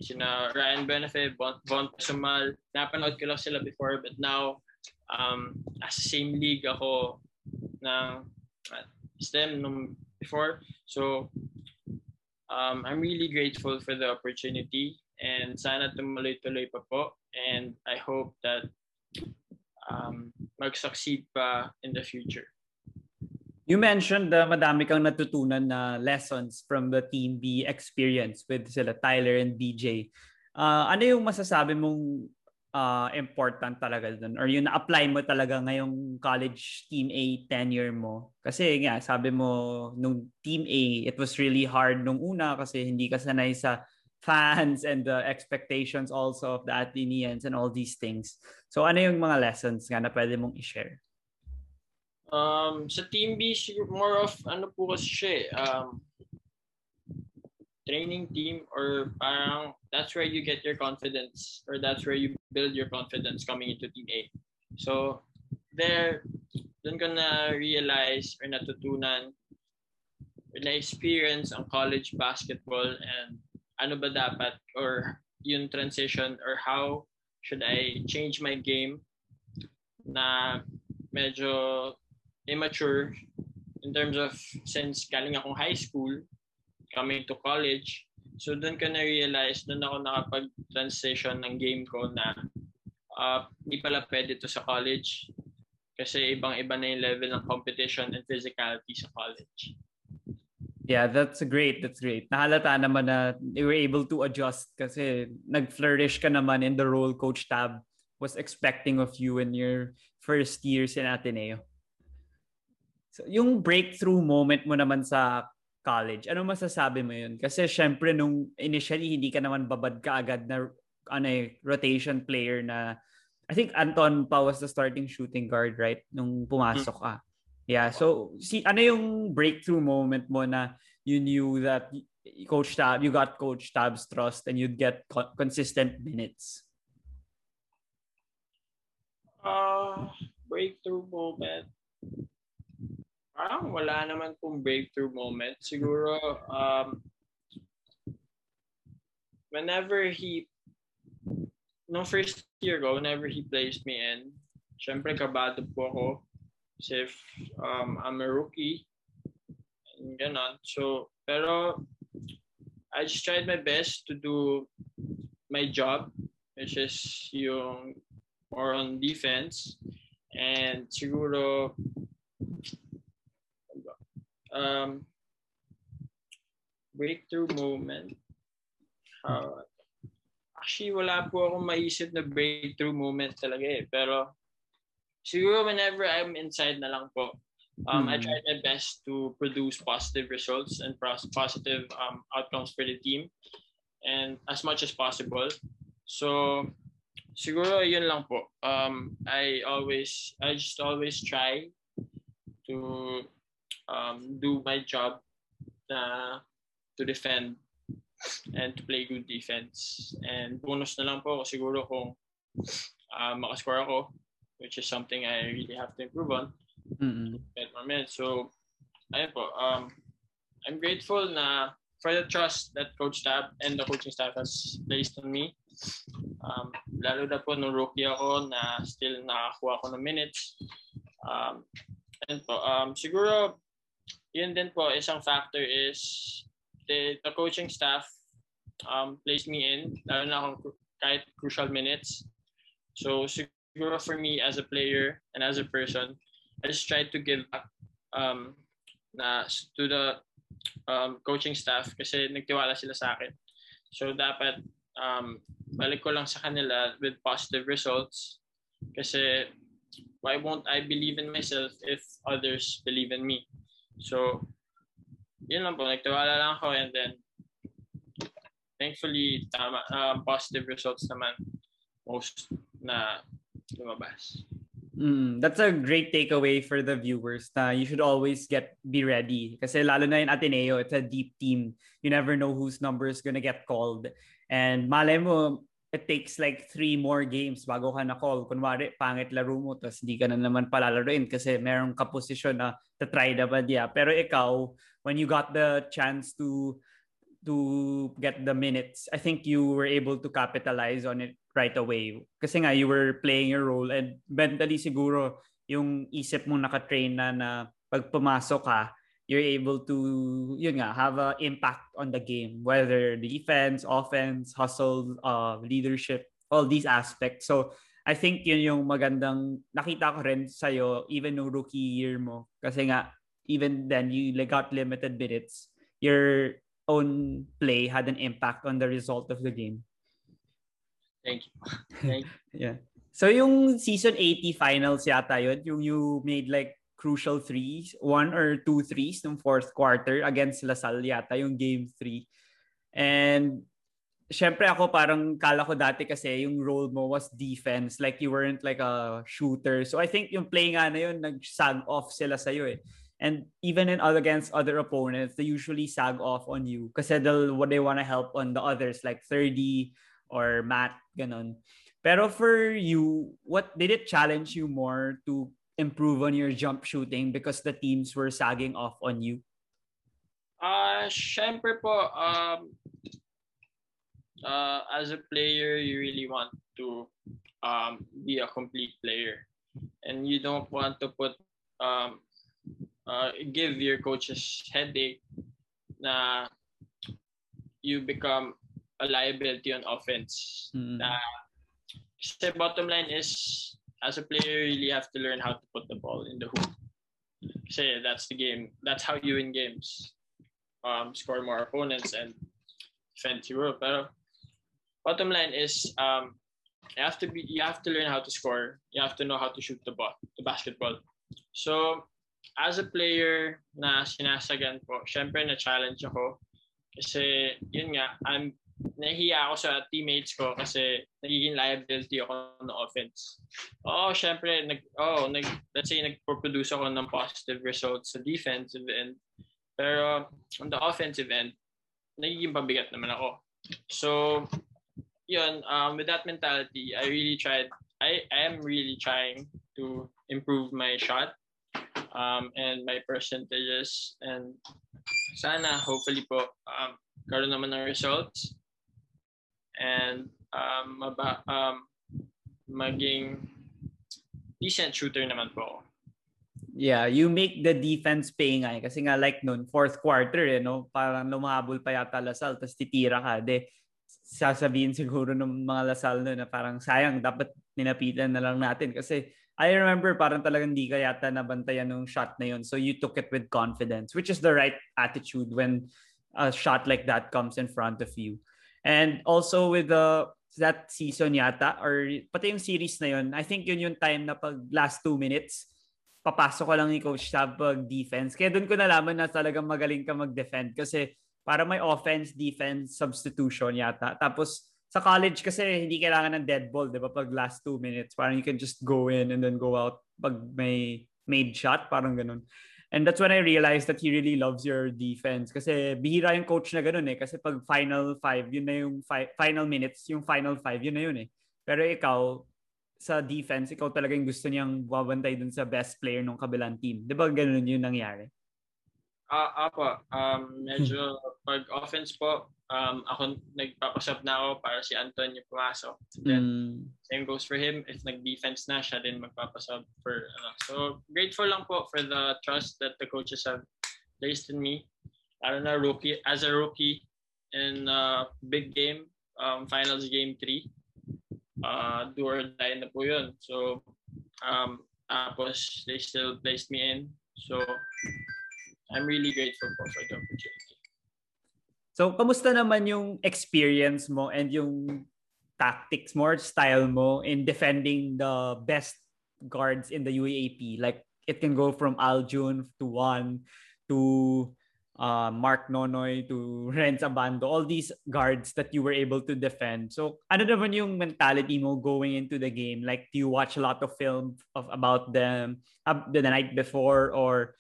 sina Ryan Benefe, Von, Von Sumal, napanood ko lang sila before but now um, as same league ako ng uh, STEM nung before. So um, I'm really grateful for the opportunity and sana tumuloy-tuloy pa po and I hope that um, mag-succeed pa in the future. You mentioned uh, madami kang natutunan na lessons from the Team B experience with sila Tyler and BJ. Uh, ano yung masasabi mong uh, important talaga dun? Or yung na-apply mo talaga ngayong college Team A tenure mo? Kasi nga, sabi mo, nung Team A, it was really hard nung una kasi hindi ka sanay sa fans and the expectations also of the Athenians and all these things. So ano yung mga lessons nga na pwede mong i-share? Um, sa Team B, more of ano po kasi eh, um, training team or parang that's where you get your confidence or that's where you build your confidence coming into Team A. So there, dun ko na realize or natutunan or na-experience ang college basketball and ano ba dapat or yung transition or how should I change my game na medyo immature in terms of since galing akong high school, coming to college. So doon ko na-realize, doon ako nakapag-transition ng game ko na uh, hindi pala pwede to sa college kasi ibang-iba na yung level ng competition and physicality sa college. Yeah, that's great. That's great. Nahalata naman na you were able to adjust kasi nag-flourish ka naman in the role Coach Tab was expecting of you in your first years in Ateneo. So, yung breakthrough moment mo naman sa college, ano masasabi mo yun? Kasi syempre nung initially hindi ka naman babad ka agad na ano eh, rotation player na I think Anton pa was the starting shooting guard, right? Nung pumasok ka. Yeah, so si ano yung breakthrough moment mo na you knew that Coach Tab, you got Coach Tab's trust and you'd get co- consistent minutes? Uh, breakthrough moment parang wala naman pong breakthrough moment. Siguro, um, whenever he, no first year ko, whenever he placed me in, syempre kabado po ako. Kasi if, um, I'm a rookie, and ganon. So, pero, I just tried my best to do my job, which is yung more on defense. And siguro, um, breakthrough moment. Uh, actually, wala po akong maisip na breakthrough moment talaga eh. Pero siguro whenever I'm inside na lang po, um, mm-hmm. I try my best to produce positive results and positive um, outcomes for the team and as much as possible. So, siguro yun lang po. Um, I always, I just always try to um, do my job na to defend and to play good defense. And bonus na lang po siguro kung uh, makascore ako, which is something I really have to improve on. Mm-hmm. Get more minutes. So, ayun po. Um, I'm grateful na for the trust that Coach Tab and the coaching staff has placed on me. Um, lalo na po nung rookie ako na still nakakuha ko ng minutes. Um, and po, um, siguro yun din po, isang factor is the, the coaching staff um, placed me in, lalo na akong kahit crucial minutes. So siguro for me as a player and as a person, I just tried to give back um, na to the um, coaching staff kasi nagtiwala sila sa akin. So dapat um, balik ko lang sa kanila with positive results kasi why won't I believe in myself if others believe in me? So, yun lang po. Nagtiwala lang ako and then thankfully, tama, um, positive results naman most na lumabas. Mm, that's a great takeaway for the viewers na you should always get be ready kasi lalo na in Ateneo it's a deep team you never know whose number is gonna get called and malay mo it takes like three more games bago ka na call kunwari pangit laro mo tapos hindi ka na naman palalaroin kasi merong kaposisyon na to try na ba diya pero ikaw when you got the chance to to get the minutes, I think you were able to capitalize on it right away. Kasi nga, you were playing your role and mentally siguro yung isip mo nakatrain na na pag pumasok ka, you're able to, yun nga, have an impact on the game. Whether defense, offense, hustle, uh, leadership, all these aspects. So, I think yun yung magandang nakita ko rin sa'yo even no rookie year mo. Kasi nga, even then, you got limited minutes. Your own play had an impact on the result of the game. Thank you. Thank you. yeah. So yung season 80 finals yata yun, yung you made like crucial threes, one or two threes ng fourth quarter against Lasal yata yung game 3. And syempre ako parang kala ko dati kasi yung role mo was defense, like you weren't like a shooter. So I think yung play nga na yun, nag-sag off sila sa'yo eh. And even in other against other opponents, they usually sag off on you kasi they'll they want to help on the others like 30 or Matt ganon. Pero for you, what did it challenge you more to improve on your jump shooting because the teams were sagging off on you? Uh, syempre po, um, uh, as a player, you really want to um, be a complete player. And you don't want to put um, uh, give your coaches headache na you become a liability on offense. Mm-hmm. Na, kasi bottom line is, as a player, you really have to learn how to put the ball in the hoop. Kasi that's the game. That's how you win games. Um, score more opponents and defend your Pero bottom line is, um, you have to be, you have to learn how to score. You have to know how to shoot the ball, the basketball. So as a player na sinasagan po, syempre na-challenge ako. Kasi, yun nga, I'm, nahihiya ako sa teammates ko kasi nagiging liability ako ng offense. Oo, syempre, nag, oh, nag, let's say, nagpo-produce ako ng positive results sa defensive end. Pero, on the offensive end, nagiging pabigat naman ako. So, yun, um, with that mentality, I really tried, I, I am really trying to improve my shot um, and my percentages. And sana, hopefully po, um, karoon naman ng results. And um, maba, um, maging decent shooter naman po. Yeah, you make the defense pay nga eh. Kasi nga like noon, fourth quarter eh, no? Parang lumahabol pa yata Lasal, tapos titira ka. De, sasabihin siguro ng mga Lasal noon na parang sayang, dapat ninapitan na lang natin. Kasi I remember parang talagang di ka yata nabantayan ng shot na yun. So you took it with confidence, which is the right attitude when a shot like that comes in front of you. And also with the that season yata or pati yung series na yun, I think yun yung time na pag last two minutes, papasok ko lang ni Coach Tab pag defense. Kaya doon ko nalaman na talagang magaling ka mag-defend kasi para may offense, defense, substitution yata. Tapos sa college kasi hindi kailangan ng dead ball, 'di ba? Pag last two minutes, parang you can just go in and then go out pag may made shot, parang ganun. And that's when I realized that he really loves your defense. Kasi bihira yung coach na ganun eh. Kasi pag final five, yun na yung fi- final minutes, yung final five, yun na yun eh. Pero ikaw, sa defense, ikaw talaga yung gusto niyang babantay dun sa best player ng kabilang team. Di ba ganun yung nangyari? Ah, uh, apo. Um, medyo pag offense po, um, ako nagpapasap na ako para si Anton yung pumasok. Then, mm. same goes for him. If nag-defense na, siya din magpapasap for, ano. So, grateful lang po for the trust that the coaches have placed in me. Lalo na rookie, as a rookie in a big game, um, finals game 3. Uh, do or die na po yun. So, um, tapos they still placed me in. So, I'm really grateful po for the opportunity. So, kamusta naman yung experience mo and yung tactics mo or style mo in defending the best guards in the UAAP? Like, it can go from Aljun to Juan to uh, Mark Nonoy to Renz Abando, all these guards that you were able to defend. So, ano naman yung mentality mo going into the game? Like, do you watch a lot of film of about them uh, the night before or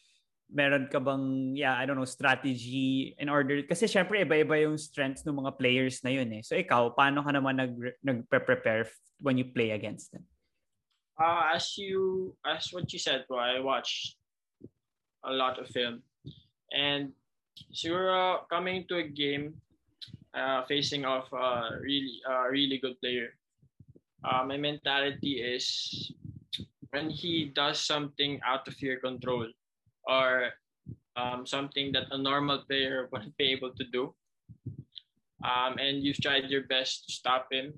meron ka bang, yeah, I don't know, strategy in order? Kasi syempre, iba-iba yung strengths ng mga players na yun eh. So, ikaw, paano ka naman nag, nag-prepare when you play against them? Uh, as you, as what you said, bro, I watched a lot of film. And siguro coming to a game uh, facing off a really uh, really good player, uh, my mentality is when he does something out of your control or um, something that a normal player wouldn't be able to do, um, and you've tried your best to stop him.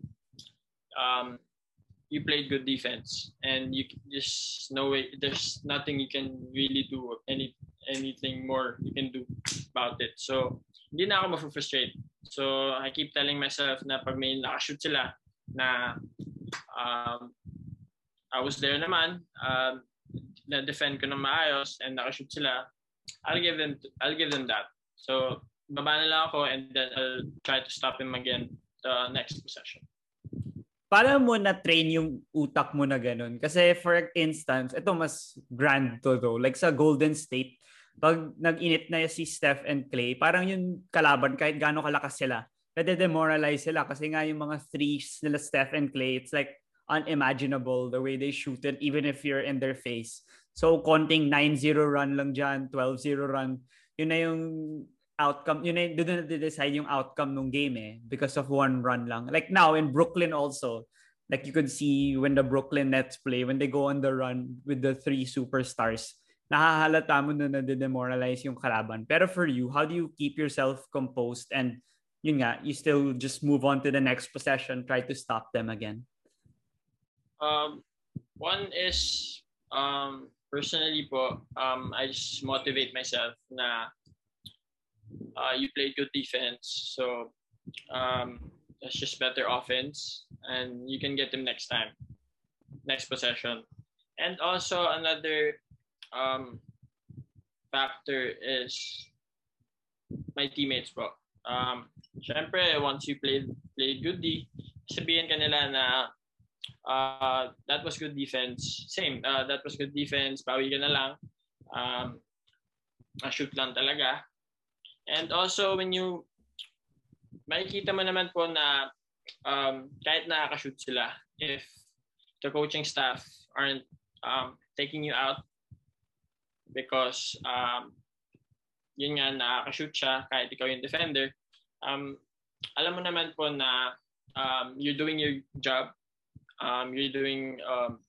Um, you played good defense, and you just no way. There's nothing you can really do any anything more you can do about it. So, hindi na ako ma-frustrate. So, I keep telling myself na pag may nakashoot sila na um, I was there naman, um, na-defend ko ng maayos and nakashoot sila, I'll give them I'll give them that. So, baba na lang ako and then I'll try to stop him again the next possession. Paano mo na-train yung utak mo na ganun? Kasi for instance, ito mas grand to though. Like sa Golden State, pag nag-init na si Steph and Clay, parang yung kalaban, kahit gaano kalakas sila, nade-demoralize sila kasi nga yung mga threes nila Steph and Clay, it's like unimaginable the way they shoot it even if you're in their face. So, konting 9-0 run lang dyan, 12-0 run, yun na yung outcome, yun na doon na decide yung outcome ng game eh, because of one run lang. Like now, in Brooklyn also, like you could see when the Brooklyn Nets play, when they go on the run with the three superstars, nahahalata mo na na-demoralize yung kalaban. Pero for you, how do you keep yourself composed and yun nga, you still just move on to the next possession, try to stop them again? Um, one is, um, personally po, um, I just motivate myself na uh, you play good defense. So, um, that's just better offense and you can get them next time, next possession. And also another um, factor is my teammates po. Um, Siyempre, once you play play good D, sabihin ka nila na uh, that was good defense. Same, uh, that was good defense. Bawi ka na lang. Um, shoot lang talaga. And also, when you, makikita mo naman po na um, kahit nakaka-shoot sila, if the coaching staff aren't um, taking you out because um, yun nga, nakaka-shoot siya kahit ikaw yung defender. Um, alam mo naman po na um, you're doing your job. Um, you're doing um,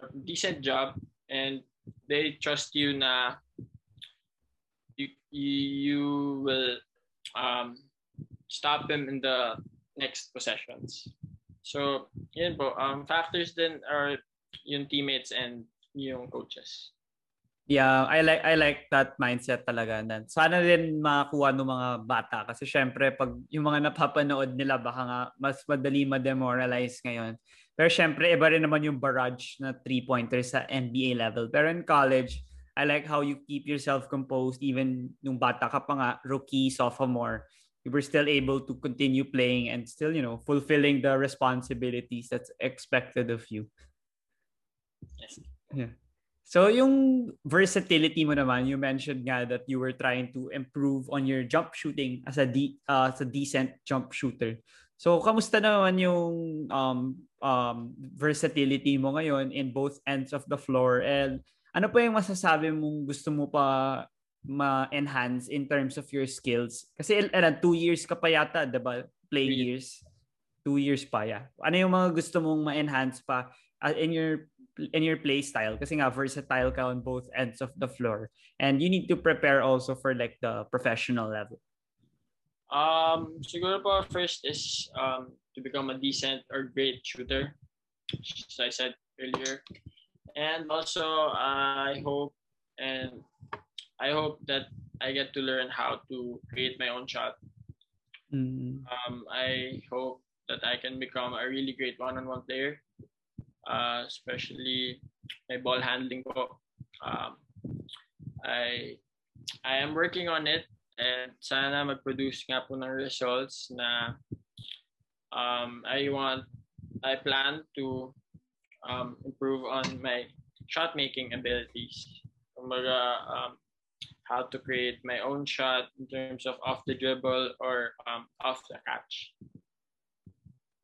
a decent job and they trust you na you, you will um, stop them in the next possessions. So, yun po. Um, factors then are yung teammates and yung coaches. Yeah, I like I like that mindset talaga. Nan. Sana din makakuha ng mga bata kasi syempre pag yung mga napapanood nila baka nga mas madali ma-demoralize ngayon. Pero syempre iba rin naman yung barrage na three-pointers sa NBA level. Pero in college, I like how you keep yourself composed even nung bata ka pa nga, rookie, sophomore. You were still able to continue playing and still, you know, fulfilling the responsibilities that's expected of you. Yeah. So yung versatility mo naman, you mentioned nga that you were trying to improve on your jump shooting as a de- uh, as a decent jump shooter. So kamusta naman yung um, um, versatility mo ngayon in both ends of the floor and ano pa yung masasabi mong gusto mo pa ma-enhance in terms of your skills? Kasi uh, two years ka pa yata, diba? Play years. Two years pa, yeah. Ano yung mga gusto mong ma-enhance pa uh, in your in your play style kasi nga versatile ka on both ends of the floor and you need to prepare also for like the professional level um siguro po first is um to become a decent or great shooter as I said earlier and also I hope and I hope that I get to learn how to create my own shot. Mm. Um, I hope that I can become a really great one-on-one player, uh, especially my ball handling po. Um, I I am working on it and sana mag-produce nga po ng results na um, I want I plan to um, improve on my shot making abilities. Kumbaga, um, how to create my own shot in terms of off the dribble or um, off the catch.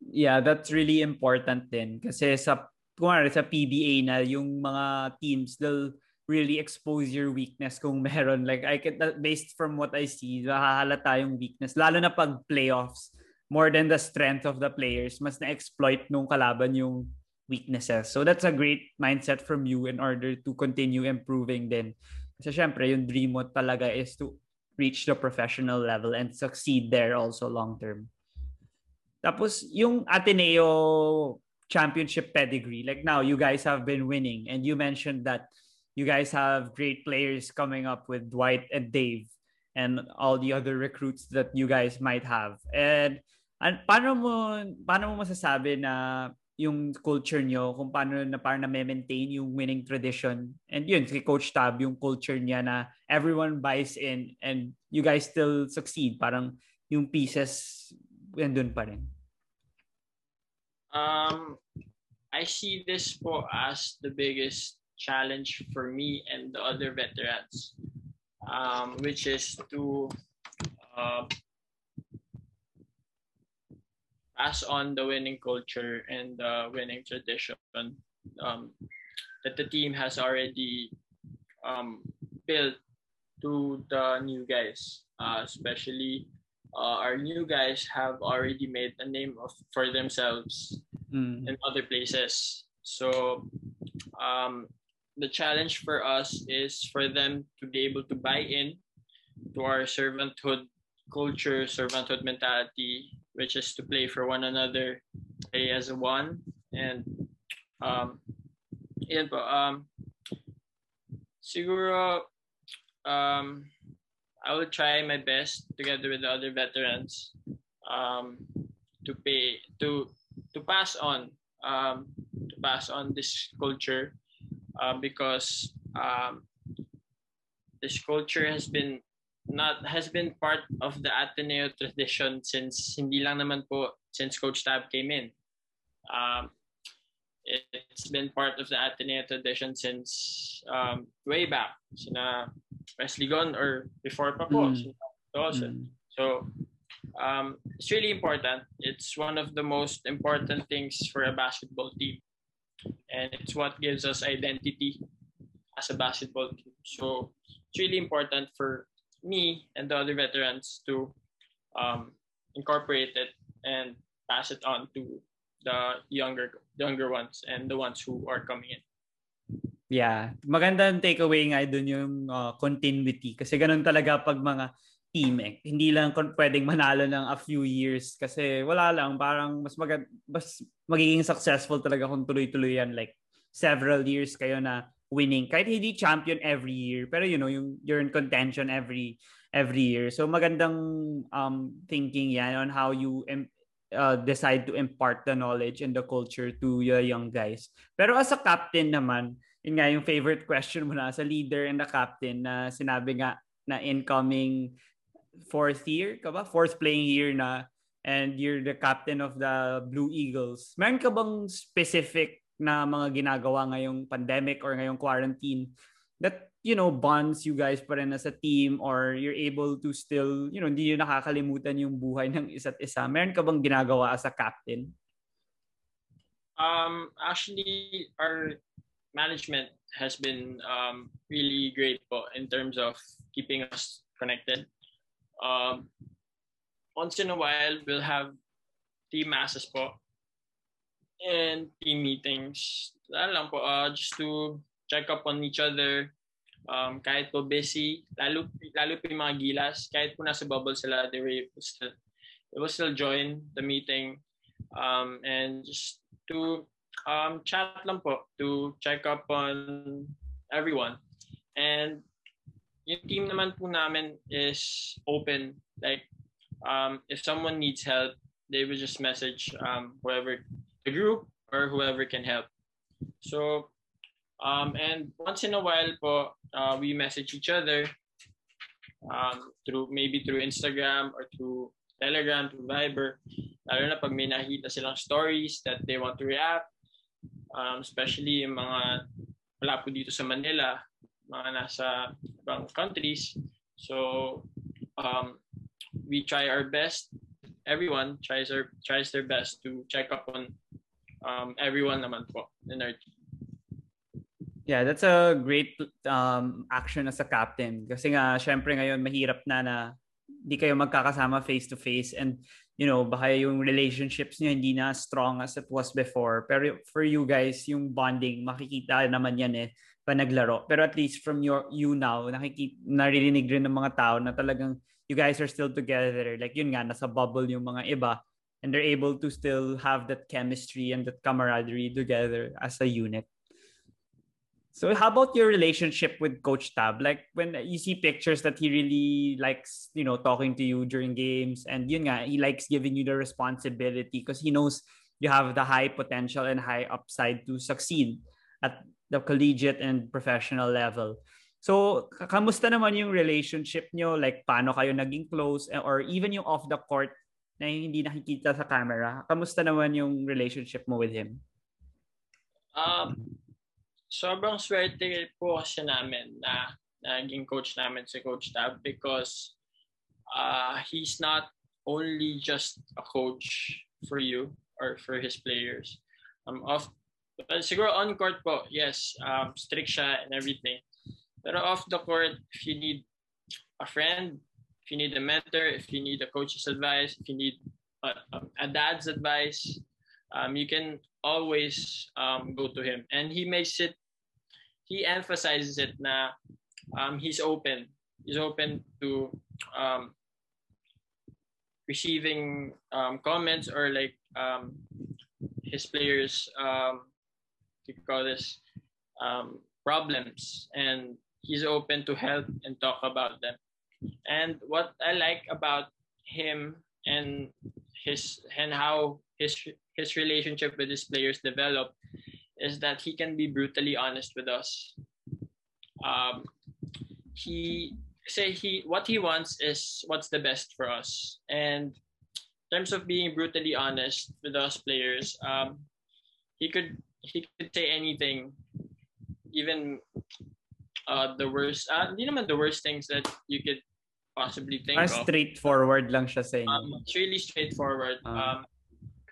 Yeah, that's really important din. Kasi sa, kumari sa PBA na yung mga teams, they'll really expose your weakness kung meron. Like, I can, based from what I see, nahahalata yung weakness. Lalo na pag playoffs more than the strength of the players, mas na-exploit nung kalaban yung weaknesses. So that's a great mindset from you in order to continue improving din. Kasi syempre, yung dream mo talaga is to reach the professional level and succeed there also long term. Tapos, yung Ateneo championship pedigree, like now, you guys have been winning and you mentioned that you guys have great players coming up with Dwight and Dave and all the other recruits that you guys might have. And An paano mo paano mo masasabi na yung culture nyo, kung paano na parang na-maintain yung winning tradition. And yun, si Coach Tab, yung culture niya na everyone buys in and you guys still succeed. Parang yung pieces, nandun pa rin. Um, I see this po as the biggest challenge for me and the other veterans, um, which is to uh, pass on the winning culture and the winning tradition um, that the team has already um, built to the new guys, uh, especially uh, our new guys have already made a name of for themselves mm. in other places. So um, the challenge for us is for them to be able to buy in to our servanthood culture, servanthood mentality, which is to play for one another, play as a one, and um, yun po, um, siguro, um, I will try my best together with the other veterans um, to pay to to pass on um, to pass on this culture uh, because um, this culture has been not has been part of the Ateneo tradition since hindi lang naman po since Coach Tab came in. Um, it's been part of the Ateneo tradition since um, way back. Sina Wesley Gon or before pa po. Mm. Mm. So um, it's really important. It's one of the most important things for a basketball team. And it's what gives us identity as a basketball team. So it's really important for me and the other veterans to um, incorporate it and pass it on to the younger younger ones and the ones who are coming in. Yeah, magandang takeaway nga dun yung uh, continuity kasi ganun talaga pag mga team eh. Hindi lang pwedeng manalo ng a few years kasi wala lang. Parang mas mag mas magiging successful talaga kung tuloy-tuloy yan like several years kayo na winning. Kahit hindi champion every year pero you know yung you're in contention every every year. So magandang um thinking yan on how you uh, decide to impart the knowledge and the culture to your young guys. Pero as a captain naman yun nga yung favorite question mo na sa leader and the captain na sinabi nga na incoming fourth year ka ba? Fourth playing year na and you're the captain of the Blue Eagles. Meron ka bang specific na mga ginagawa ngayong pandemic or ngayong quarantine that you know bonds you guys pa rin as a team or you're able to still you know hindi nyo nakakalimutan yung buhay ng isa't isa? Meron ka bang ginagawa as a captain? Um actually our management has been um really great po in terms of keeping us connected um once in a while we'll have team masses po and team meetings. Lalo lang po, uh, just to check up on each other. Um, kahit po busy, lalo, lalo po yung mga gilas, kahit po nasa bubble sila, they will still, they will still join the meeting. Um, and just to um, chat lang po, to check up on everyone. And yung team naman po namin is open. Like, um, if someone needs help, they will just message um, whoever, the group or whoever can help. So, um, and once in a while po, uh, we message each other um, through maybe through Instagram or through Telegram, through Viber. Lalo na pag may nakita silang stories that they want to react, um, especially yung mga wala po dito sa Manila, mga nasa ibang countries. So, um, we try our best. Everyone tries our tries their best to check up on um, everyone naman po in our team. Yeah, that's a great um, action as a captain. Kasi nga, syempre ngayon, mahirap na na di kayo magkakasama face to face and you know, baka yung relationships niyo hindi na strong as it was before. Pero for you guys, yung bonding, makikita naman yan eh pa naglaro. Pero at least from your you now, nakikita, naririnig rin ng mga tao na talagang you guys are still together. Like yun nga, nasa bubble yung mga iba and they're able to still have that chemistry and that camaraderie together as a unit. So how about your relationship with Coach Tab? Like when you see pictures that he really likes, you know, talking to you during games and yun nga, he likes giving you the responsibility because he knows you have the high potential and high upside to succeed at the collegiate and professional level. So, kamusta naman yung relationship nyo? Like, paano kayo naging close? Or even yung off the court na hindi nakikita sa camera. Kamusta naman yung relationship mo with him? Um, sobrang swerte po kasi namin na naging coach namin si Coach Tab because uh, he's not only just a coach for you or for his players. Um, off, well, siguro on court po, yes, um, strict siya and everything. Pero off the court, if you need a friend, if you need a mentor, if you need a coach's advice, if you need a, a dad's advice, um, you can always um, go to him. And he makes it, he emphasizes it na um, he's open. He's open to um, receiving um, comments or like um, his players, um, you call this, um, problems. And he's open to help and talk about them. And what I like about him and his and how his his relationship with his players develop is that he can be brutally honest with us. Um, he say he what he wants is what's the best for us. And in terms of being brutally honest with us players, um, he could he could say anything, even uh, the worst. Uh, hindi naman the worst things that you could possibly think ah, of. straightforward lang siya sa inyo. Um, it's really straightforward. Ah. Um,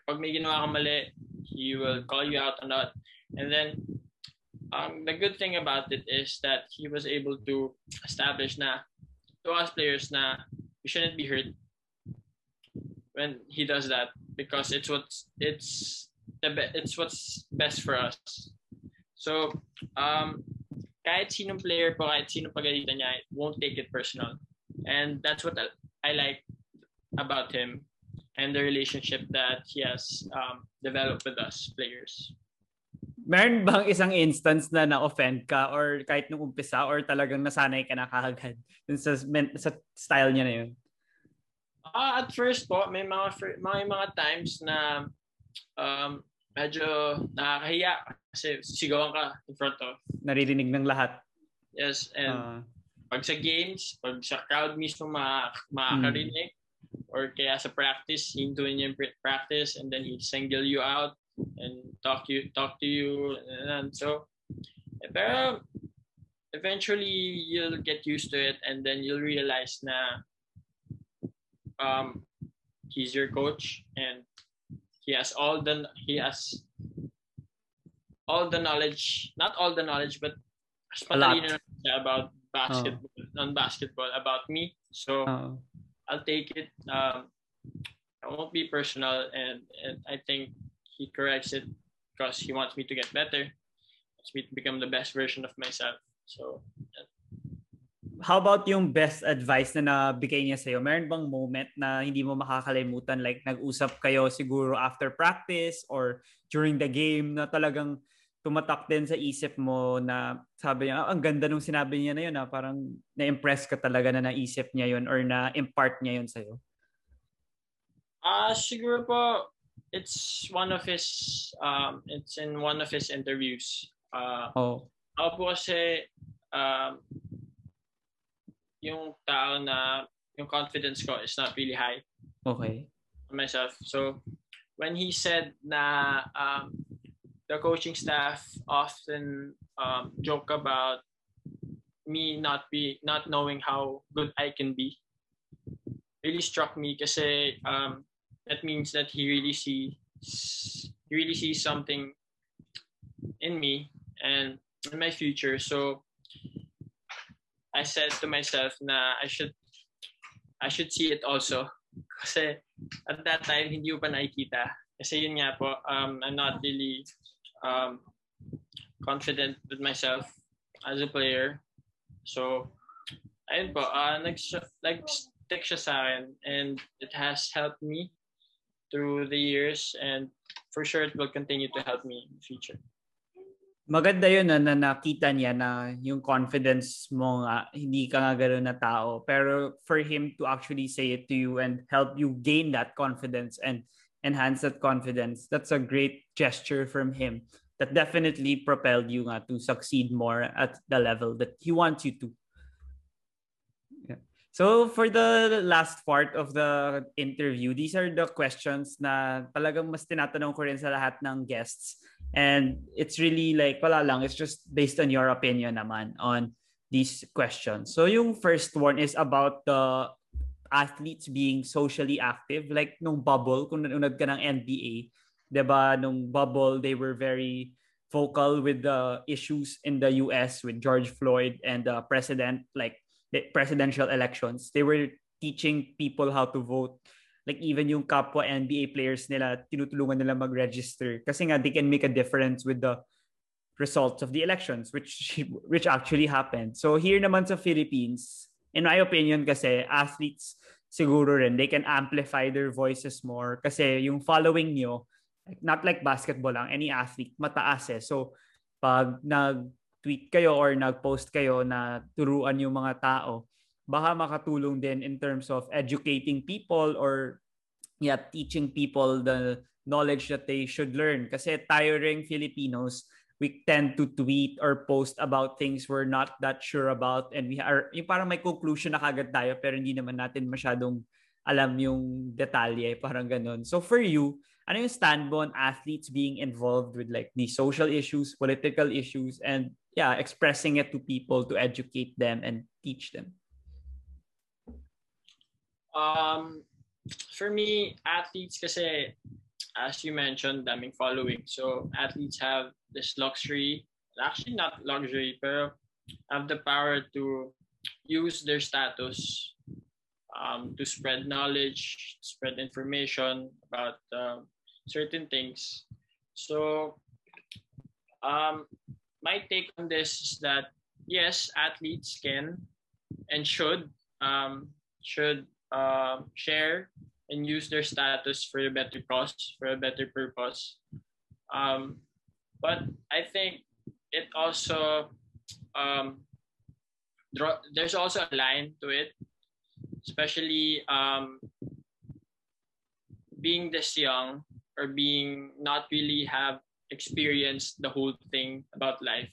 pag may ginawa ka mali, he will call you out on that. And then, um, the good thing about it is that he was able to establish na to us players na we shouldn't be hurt when he does that because it's what's it's the be- it's what's best for us. So, um, kahit sinong player po, kahit sinong pagalitan niya, won't take it personal. And that's what I, like about him and the relationship that he has um, developed with us players. Meron bang isang instance na na-offend ka or kahit nung umpisa or talagang nasanay ka na kagad dun sa, sa style niya na yun? Uh, at first po, may mga, may mga times na um, medyo nakakahiya kasi sigawan ka in front of. Naririnig ng lahat. Yes, and Ah. pag sa games, pag sa crowd mismo ma makakarinig, or kaya sa practice, hintuin niya yung practice and then he'd single you out and talk you talk to you and, and so eh, pero eventually you'll get used to it and then you'll realize na um he's your coach and he has all the he has all the knowledge not all the knowledge but mas A lot. matalino na siya about basketball on basketball about me so Oo. I'll take it. Um, I won't be personal, and, and I think he corrects it because he wants me to get better. Wants me to become the best version of myself. So How about yung best advice na nabigay niya sa'yo? Meron bang moment na hindi mo makakalimutan? Like nag-usap kayo siguro after practice or during the game na talagang tumatak din sa isip mo na sabi niya, ah, ang ganda nung sinabi niya na yun, ah, parang na-impress ka talaga na naisip niya yun or na-impart niya yun sa'yo? Ah, uh, siguro po, it's one of his, um, it's in one of his interviews. Uh, oh. Ako po kasi, um, yung tao na, yung confidence ko is not really high. Okay. Myself. So, when he said na um, the coaching staff often um, joke about me not be not knowing how good I can be really struck me because um, that means that he really sees he really sees something in me and in my future so I said to myself na I should I should see it also kasi at that time hindi ko pa nakikita kasi yun nga po um, I'm not really um, confident with myself as a player. So, ayun po, uh, nag, nag-stick siya sa akin and it has helped me through the years and for sure it will continue to help me in the future. Maganda yun na, na nakita niya na yung confidence mo nga, hindi ka nga gano'n na tao. Pero for him to actually say it to you and help you gain that confidence and enhance that confidence. That's a great gesture from him that definitely propelled you nga to succeed more at the level that he wants you to. Yeah. So for the last part of the interview, these are the questions na talagang mas tinatanong ko rin sa lahat ng guests. And it's really like, wala lang, it's just based on your opinion naman on these questions. So yung first one is about the athletes being socially active. Like nung bubble kung nanonood ka ng NBA 'di ba nung bubble they were very vocal with the issues in the US with George Floyd and the president like the presidential elections. They were teaching people how to vote like even yung kapwa NBA players nila tinutulungan nila mag-register. Kasi nga they can make a difference with the results of the elections which which actually happened. So here naman sa Philippines in my opinion kasi athletes siguro rin they can amplify their voices more. Kasi yung following nyo not like basketball lang any athlete mataas eh. So pag nag-tweet kayo or nag-post kayo na turuan yung mga tao baka makatulong din in terms of educating people or yeah teaching people the knowledge that they should learn. Kasi tayo ring Filipinos we tend to tweet or post about things we're not that sure about. And we are yung parang may conclusion na kagad tayo pero hindi naman natin masyadong alam yung detalye parang ganun. So for you ano yung stand mo on athletes being involved with like the social issues political issues and yeah expressing it to people to educate them and teach them um for me athletes kasi as you mentioned, daming following. So athletes have this luxury, actually not luxury, but have the power to use their status um, to spread knowledge, spread information about um, certain things. So um, my take on this is that yes, athletes can and should um, should uh, share and use their status for a better cause, for a better purpose. Um, but I think it also um, draw, there's also a line to it, especially um, being this young or being not really have experienced the whole thing about life.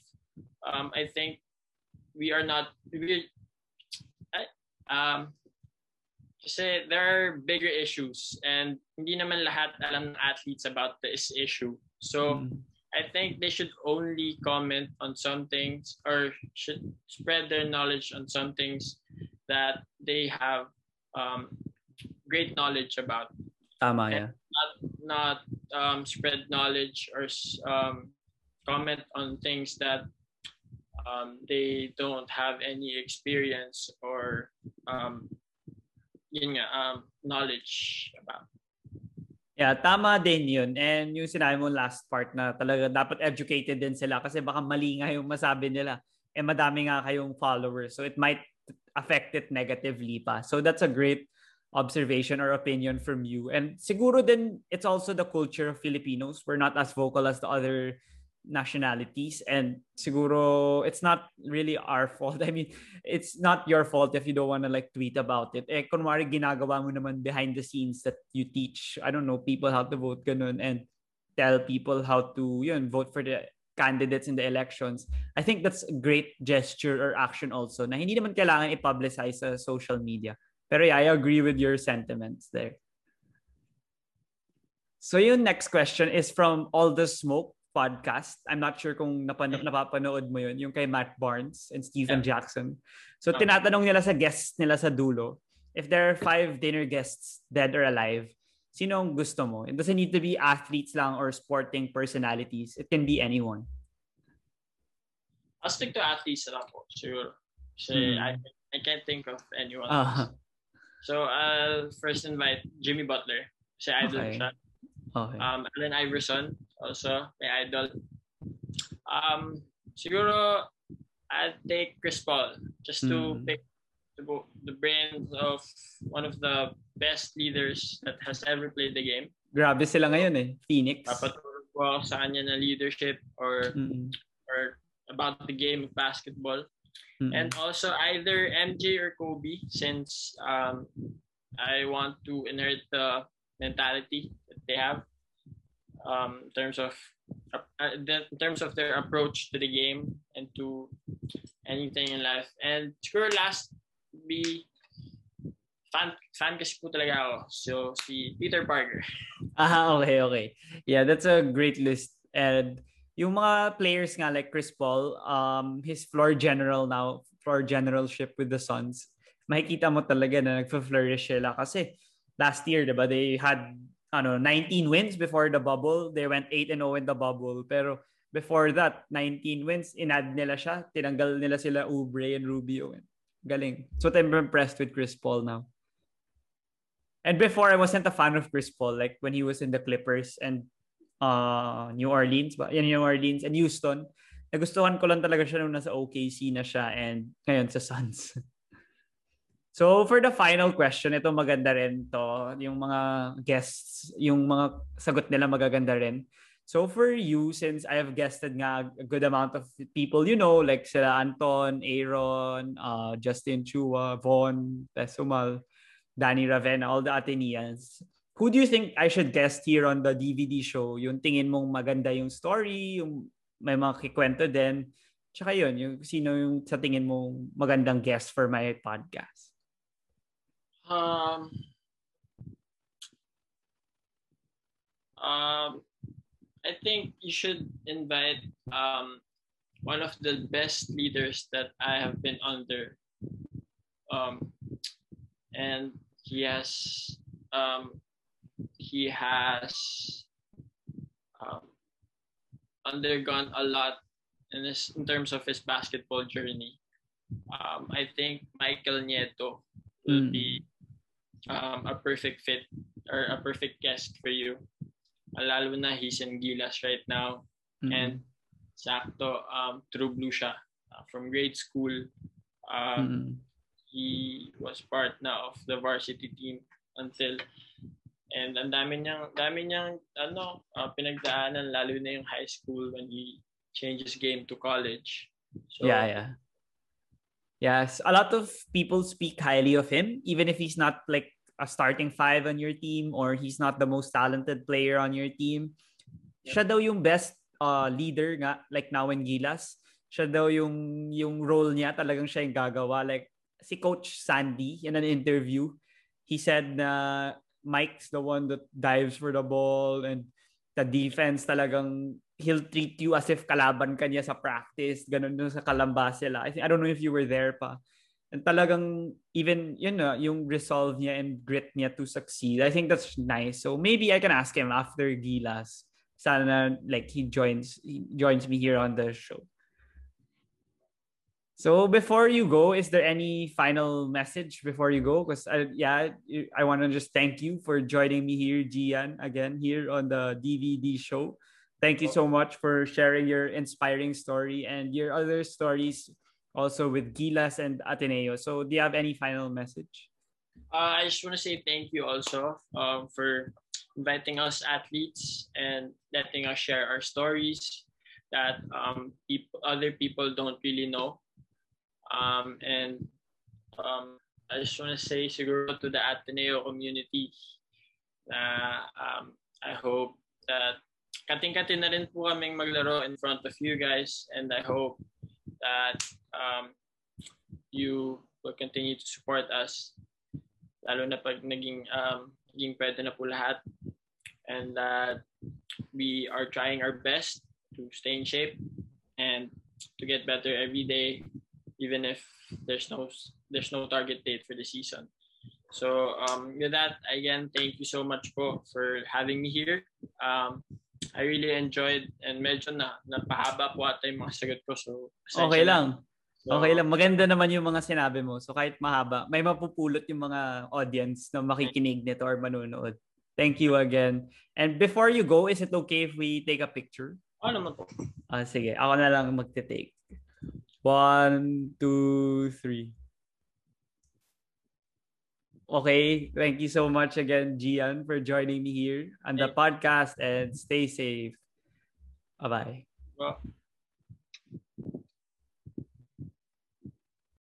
Um, I think we are not we, um, Kasi there are bigger issues and hindi naman lahat alam ng athletes about this issue. So mm. I think they should only comment on some things or should spread their knowledge on some things that they have um, great knowledge about. Tama, yeah. Not, not um, spread knowledge or um, comment on things that um, they don't have any experience or um, yun nga, um, knowledge about. Yeah, tama din yun. And yung sinabi mo last part na talaga dapat educated din sila kasi baka mali nga yung masabi nila. Eh madami nga kayong followers. So it might affect it negatively pa. So that's a great observation or opinion from you. And siguro din it's also the culture of Filipinos. We're not as vocal as the other nationalities and siguro it's not really our fault. I mean, it's not your fault if you don't want to like tweet about it. Eh, kunwari ginagawa mo naman behind the scenes that you teach, I don't know, people how to vote ganun and tell people how to yun, vote for the candidates in the elections. I think that's a great gesture or action also na hindi naman kailangan i-publicize sa social media. Pero yeah, I agree with your sentiments there. So your next question is from All the Smoke podcast. I'm not sure kung napan- napapanood mo yun, yung kay Matt Barnes and Stephen Yeah. Jackson. So Okay. tinatanong nila sa guests nila sa dulo, if there are five dinner guests, dead or alive, sino ang gusto mo? It doesn't need to be athletes lang or sporting personalities. It can be anyone. I'll stick to athletes lang po, siguro. Kasi Hmm. I, I can't think of anyone else. So I'll first invite Jimmy Butler. Kasi idol Okay. siya. Okay. Um, Allen Iverson, also, my idol. Um, siguro, I'd take Chris Paul just to Hmm. pick the, the brains of one of the best leaders that has ever played the game. Grabe sila ngayon eh. Phoenix. Papaturo ko ako sa kanya na leadership or Mm-mm. or about the game of basketball. Mm-mm. And also either MJ or Kobe since um, I want to inherit the mentality that they have um, in terms of uh, in terms of their approach to the game and to anything in life. And sure last be fan fan kasi po talaga ako. So si Peter Parker. Ah, okay, okay. Yeah, that's a great list. And yung mga players nga like Chris Paul, um, his floor general now, floor generalship with the Suns, makikita mo talaga na nagfa-flourish sila kasi last year, diba, they had ano, 19 wins before the bubble. They went 8 and 0 in the bubble. Pero before that, 19 wins, inad nila siya. Tinanggal nila sila Oubre and Rubio. Galing. So I'm impressed with Chris Paul now. And before, I wasn't a fan of Chris Paul. Like when he was in the Clippers and uh, New Orleans? Yan, New Orleans and Houston. Nagustuhan ko lang talaga siya nung nasa OKC na siya and ngayon sa Suns. so for the final question, ito maganda rin to. Yung mga guests, yung mga sagot nila magaganda rin. So for you, since I have guested nga a good amount of people you know, like sila Anton, Aaron, uh, Justin Chua, Von, Pesumal, Danny Ravenna, all the Ateneans. Who do you think I should guest here on the DVD show? Yung tingin mong maganda yung story, yung may mga kikwento din. Tsaka yun, yung sino yung sa tingin mong magandang guest for my podcast. Um, um, I think you should invite um, one of the best leaders that I have been under. Um, and he has um, he has um, undergone a lot in this in terms of his basketball journey. Um, I think Michael Nieto will Mm. be um, a perfect fit or a perfect guest for you. Lalo na he's in Gilas right now. Mm. And sakto, um, true blue siya. Uh, from grade school, um, Mm. he was part na of the varsity team until and ang dami niyang dami niyang ano uh, pinagdaanan lalo na yung high school when he changed his game to college. So yeah, yeah. Yes, a lot of people speak highly of him, even if he's not like a starting five on your team or he's not the most talented player on your team. Siya daw yung best uh, leader nga, like now in Gilas. Siya daw yung, yung role niya, talagang siya yung gagawa. Like, si Coach Sandy, in an interview, he said na Mike's the one that dives for the ball and the defense talagang he'll treat you as if kalaban ka niya sa practice. Ganun dun sa Kalamba sila. I, think, I don't know if you were there pa. And talagang even, yun na, yung resolve niya and grit niya to succeed. I think that's nice. So maybe I can ask him after Gilas. Sana like he joins he joins me here on the show. So before you go, is there any final message before you go? Because yeah, I want to just thank you for joining me here, Gian, again here on the DVD show. Thank you so much for sharing your inspiring story and your other stories also with Gilas and Ateneo. So do you have any final message? Uh, I just want to say thank you also um, for inviting us athletes and letting us share our stories, that um, people, other people don't really know. Um, and um, I just want to say siguro to the Ateneo community na um, I hope that kating-kating na rin po kaming maglaro in front of you guys and I hope that um, you will continue to support us lalo na pag naging um, naging pwede na po lahat and that we are trying our best to stay in shape and to get better every day even if there's no there's no target date for the season. So um, with that again thank you so much po for having me here. Um, I really enjoyed and medyo na napahaba po ata yung mga sagot ko so Okay lang. So, Okay lang. Maganda naman yung mga sinabi mo. So kahit mahaba, may mapupulot yung mga audience na makikinig nito or manonood. Thank you again. And before you go, is it okay if we take a picture? ano naman po Ah, sige. Ako na lang magte-take. One, two, three. Okay. Thank you so much again, Gian, for joining me here on the podcast and stay safe. Bye-bye. Well,